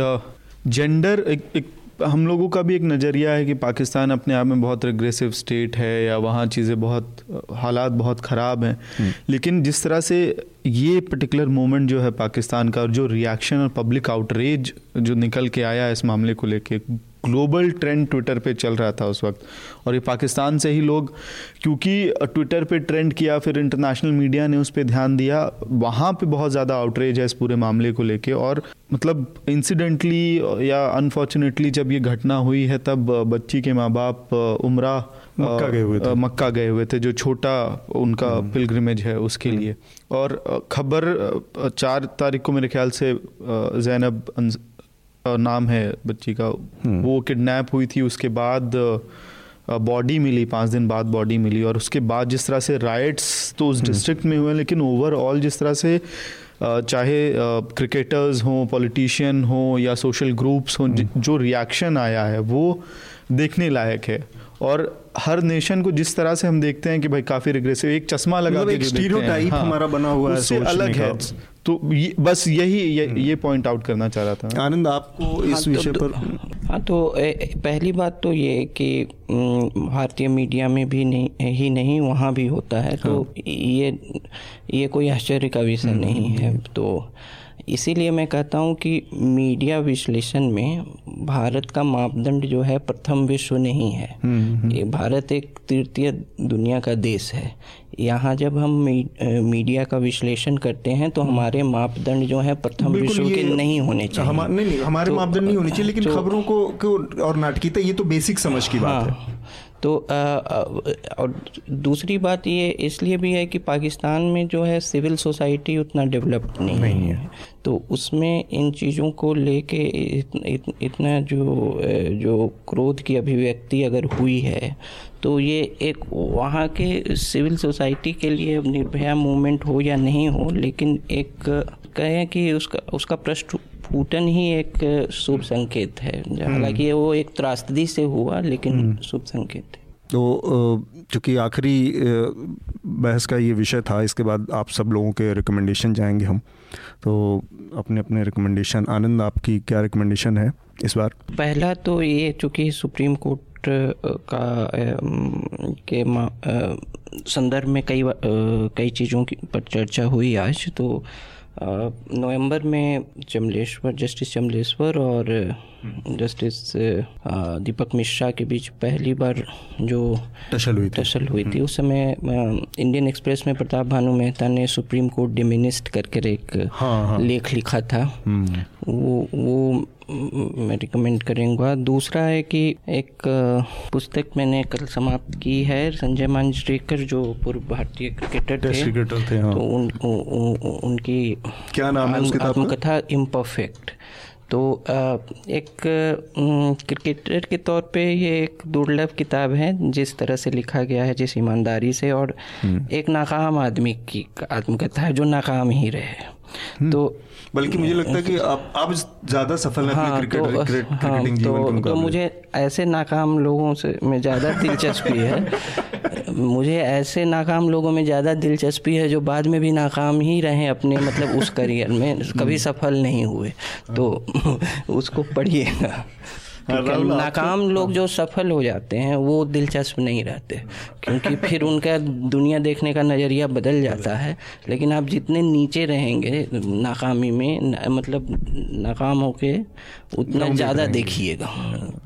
जेंडर एक, एक हम लोगों का भी एक नज़रिया है कि पाकिस्तान अपने आप में बहुत रिग्रेसिव स्टेट है या वहाँ चीज़ें बहुत हालात बहुत ख़राब हैं हम्म। लेकिन जिस तरह से ये पर्टिकुलर मोमेंट जो है पाकिस्तान का और जो रिएक्शन और पब्लिक आउटरेज जो निकल के आया है इस मामले को लेके ग्लोबल ट्रेंड ट्विटर पे चल रहा था उस वक्त। और ये पाकिस्तान से ही लोग क्योंकि ट्विटर पे ट्रेंड किया फिर इंटरनेशनल मीडिया ने उस पर ध्यान दिया वहाँ पे बहुत ज़्यादा आउटरेज है इस पूरे मामले को लेके। और मतलब इंसिडेंटली या अनफॉर्चुनेटली जब ये घटना हुई है तब बच्ची के माँ बाप उमरा मक्का गए हुए थे। मक्का गए हुए थे जो छोटा उनका पिलग्रिमेज है उसके लिए। और खबर चार तारीख को मेरे ख्याल से जैनब नाम है बच्ची का। वो किडनैप हुई थी उसके बाद बॉडी मिली पाँच दिन बाद बॉडी मिली और उसके बाद जिस तरह से राइट्स तो उस डिस्ट्रिक्ट में हुए लेकिन ओवरऑल जिस तरह से चाहे क्रिकेटर्स हों पॉलिटिशियन हों या सोशल ग्रुप्स हों जो रिएक्शन आया है वो देखने लायक है। और हर नेशन को जिस तरह से हम देखते हैं कि भाई काफ़ी रिग्रेसिव एक चश्मा लगा मतलब के देखते हैं, हमारा बना हुआ है उससे सोचने अलग है। तो ये, बस यही ये, ये पॉइंट आउट करना चाह रहा था। आनंद आपको हाँ, इस तो- विषय तो- पर हाँ तो ए, ए, पहली बात तो ये कि भारतीय मीडिया में भी नहीं ही नहीं वहाँ भी होता है। तो ये ये कोई आश्चर्य का विषय नहीं है। तो इसीलिए मैं कहता हूँ कि मीडिया विश्लेषण में भारत का मापदंड जो है प्रथम विश्व नहीं है। ये भारत एक तृतीय दुनिया का देश है। यहाँ जब हम मीडिया का विश्लेषण करते हैं तो हमारे मापदंड जो है प्रथम विश्व के नहीं होने चाहिए। हमा- नहीं नहीं हमारे तो, मापदंड नहीं होने चाहिए लेकिन तो- खबरों को, को और नाटकीयता ये तो बेसिक समझ की बात है हाँ। तो अ, अ, और दूसरी बात ये इसलिए भी है कि पाकिस्तान में जो है सिविल सोसाइटी उतना डेवलप्ड नहीं, नहीं है। तो उसमें इन चीज़ों को लेके इत, इत, इतना जो जो क्रोध की अभिव्यक्ति अगर हुई है तो ये एक वहाँ के सिविल सोसाइटी के लिए निर्भया मूवमेंट हो या नहीं हो लेकिन एक कहें कि उसका उसका प्रश्न फूटन ही एक शुभ संकेत है। हालाँकि वो एक त्रासदी से हुआ लेकिन शुभ संकेत है। तो चूँकि आखिरी बहस का ये विषय था इसके बाद आप सब लोगों के रिकमेंडेशन जाएँगे हम। तो अपने अपने रिकमेंडेशन आनंद आपकी क्या रिकमेंडेशन है इस बार? पहला तो ये चूँकि सुप्रीम कोर्ट का के संदर्भ में कई कई चीज़ों की पर चर्चा हुई आज तो नवंबर में चमलेश्वर जस्टिस चमलेश्वर और जस्टिस दीपक मिश्रा के बीच पहली बार जो टसल हुई थी। टसल हुई थी उस समय इंडियन एक्सप्रेस में प्रताप भानु मेहता ने सुप्रीम कोर्ट डिमिनिस्ट करके एक हाँ, हाँ। लेख लिखा था। हम्म, वो वो म, रिकमेंड करूँगा दूसरा है कि एक पुस्तक मैंने कल समाप्त की है संजय मांजरेकर जो पूर्व भारतीय क्रिकेटर थे क्रिकेटर थे हाँ तो उन, उ, उ, उ, उनकी क्या नाम है उस किताब? आत्मकथा इम्परफेक्ट तो एक क्रिकेटर के तौर पे ये एक दुर्लभ किताब है जिस तरह से लिखा गया है जिस ईमानदारी से और हम्म। एक नाकाम आदमी की आत्मकथा है जो नाकाम ही रहे। तो बल्कि मुझे लगता है कि आप आप ज़्यादा सफल हैं अपने हाँ क्रिकेट तो क्रिकेट- हाँ क्रिकेटिंग जीवन के तो, तो मुझे ऐसे नाकाम लोगों से में ज़्यादा दिलचस्पी है। मुझे ऐसे नाकाम लोगों में ज़्यादा दिलचस्पी है जो बाद में भी नाकाम ही रहे अपने मतलब उस करियर में कभी सफल नहीं हुए। तो उसको पढ़िएगा। है नाकाम लोग जो सफल हो जाते हैं वो दिलचस्प नहीं रहते। क्योंकि फिर उनका दुनिया देखने का नज़रिया बदल जाता है। लेकिन आप जितने नीचे रहेंगे नाकामी में न, मतलब नाकाम होके उतना ज़्यादा देखिएगा।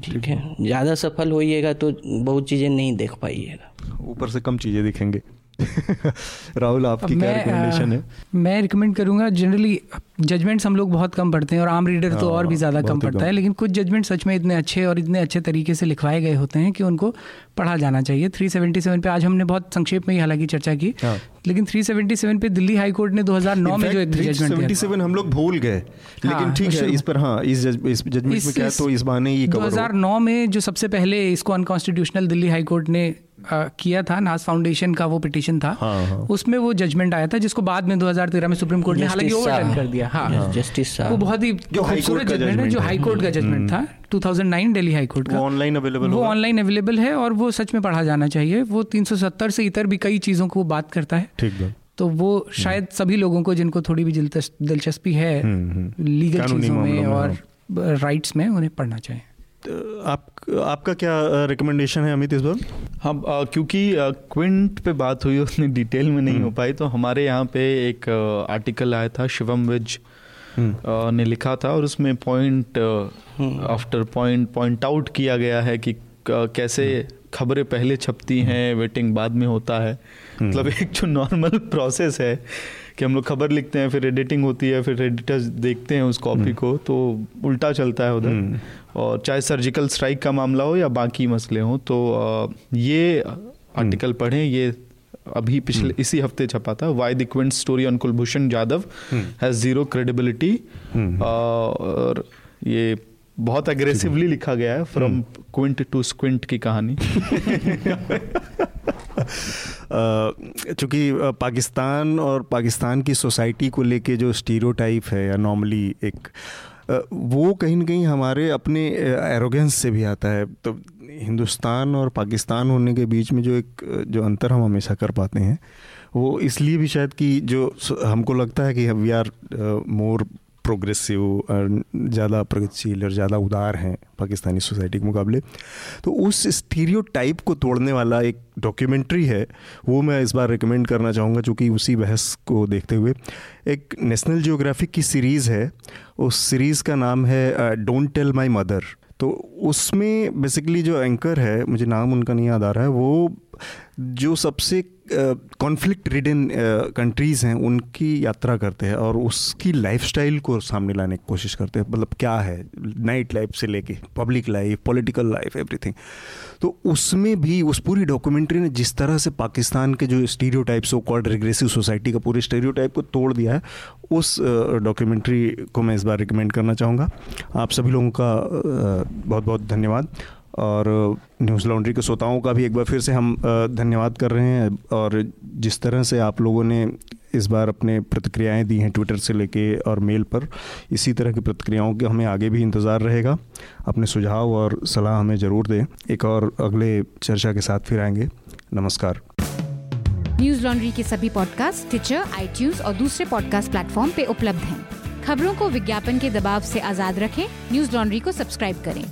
ठीक है? ज़्यादा सफल होइएगा तो बहुत चीज़ें नहीं देख पाइएगा। ऊपर से कम चीज़ें दिखेंगे। राहुल आपकी क्या रिकमेंडेशन है? मैं रिकमेंड करूँगा जनरली जजमेंट्स हम लोग बहुत कम पढ़ते हैं और आम रीडर तो हाँ, और भी ज़्यादा कम पढ़ता है लेकिन कुछ जजमेंट सच में इतने अच्छे और इतने अच्छे तरीके से लिखवाए गए होते हैं कि उनको पढ़ा जाना चाहिए। 377 पे आज हमने बहुत संक्षेप में ही हालाँकि चर्चा की हाँ। लेकिन 377 पे दिल्ली हाई कोर्ट ने 2009 में जो एक जजमेंट दिया था। 77 हम लोग भूल गए लेकिन हाँ, ठीक है इस पर हाँ इस जजमेंट में क्या तो इस बहाने ये कवर हो। 2009 में जो सबसे पहले इसको अनकॉन्स्टिट्यूशनल दिल्ली हाई कोर्ट ने किया था नाज फाउंडेशन का वो पिटीशन था। हाँ, हाँ। उसमें वो जजमेंट आया था जिसको बाद में 2013 में सुप्रीम कोर्ट ने हालाँकि ओवरटर्न कर दिया। हाँ। जस्टिस वो बहुत ही खूबसूरत जजमेंट है जो हाई कोर्ट का जजमेंट था 2009 दिल्ली हाई कोर्ट का। ऑनलाइन अवेलेबल वो ऑनलाइन अवेलेबल है और वो सच में पढ़ा जाना चाहिए। वो 370 से इतर भी कई चीज़ों को वो बात करता है। ठीक है। तो वो शायद सभी लोगों को जिनको थोड़ी भी दिलचस्पी है हम्म, हम्म। लीगल चीज़ों में में, और राइट्स में उन्हें पढ़ना चाहिए। आप आपका क्या रिकमेंडेशन है अमित इस बार? हाँ क्योंकि क्विंट पे बात हुई उतनी डिटेल में नहीं हो हम्म। पाई तो हमारे यहाँ पे एक आर्टिकल आया था शिवम विज हम्म। ने लिखा था और उसमें point after point point out किया गया है कि कैसे खबरें पहले छपती हैं वेटिंग बाद में होता है। मतलब एक जो नॉर्मल प्रोसेस है कि हम लोग खबर लिखते हैं फिर एडिटिंग होती है फिर एडिटर्स देखते हैं उस कॉपी हम्म। को तो उल्टा चलता है उधर। हम्म। और चाहे सर्जिकल स्ट्राइक का मामला हो या बाकी मसले हों तो ये आर्टिकल हम्म। पढ़ें ये अभी पिछले इसी हफ़्ते छपा था why the Quint story on Kulbhushan Yadav has zero credibility और ये बहुत अग्रेसिवली लिखा गया है फ्रॉम क्विंट टू स्क्विंट की कहानी। चूँकि पाकिस्तान और पाकिस्तान की सोसाइटी को लेके जो स्टीरियोटाइप है या नॉर्मली एक वो कहीं ना कहीं हमारे अपने एरोगेंस से भी आता है। तो हिंदुस्तान और पाकिस्तान होने के बीच में जो एक जो अंतर हम हमेशा कर पाते हैं, वो इसलिए भी शायद कि जो हमको लगता है कि वी आर मोर प्रोग्रेसिव ज़्यादा प्रगतिशील और ज़्यादा उदार हैं पाकिस्तानी सोसाइटी के मुकाबले। तो उस स्टीरियो टाइप को तोड़ने वाला एक डॉक्यूमेंट्री है, वो मैं इस बार रिकमेंड करना चाहूँगा चूँकि उसी बहस को देखते हुए। एक नेशनल जियोग्राफिक की सीरीज़ है, उस सीरीज़ का नाम है डोंट टेल माई मदर तो उसमें बेसिकली जो एंकर है, मुझे नाम उनका नहीं याद आ रहा है, वो जो सबसे कॉन्फ्लिक्ट रिडन कंट्रीज़ हैं, उनकी यात्रा करते हैं और उसकी लाइफस्टाइल को सामने लाने की कोशिश करते हैं। मतलब क्या है? नाइट लाइफ से लेके public life political life everything तो उसमें भी, उस पूरी डॉक्यूमेंट्री ने जिस तरह से पाकिस्तान के जो stereotype so called regressive society का पूरे स्टीरियो टाइप को तोड़ दिया है, उस डॉक्यूमेंट्री को मैं इस बार रिकमेंड करना चाहूँगा। आप सभी लोगों का बहुत बहुत धन्यवाद। और न्यूज़ लॉन्ड्री के श्रोताओं का भी एक बार फिर से हम धन्यवाद कर रहे हैं। और जिस तरह से आप लोगों ने इस बार अपने प्रतिक्रियाएँ दी हैं ट्विटर से लेके और मेल पर, इसी तरह की प्रतिक्रियाओं के हमें आगे भी इंतज़ार रहेगा। अपने सुझाव और सलाह हमें ज़रूर दें। एक और अगले चर्चा के साथ फिर आएँगे। नमस्कार। न्यूज़ लॉन्ड्री के सभी पॉडकास्ट ट्विटर आई और दूसरे पॉडकास्ट प्लेटफॉर्म पे उपलब्ध हैं। खबरों को विज्ञापन के दबाव से आज़ाद रखें। न्यूज़ लॉन्ड्री को सब्सक्राइब करें।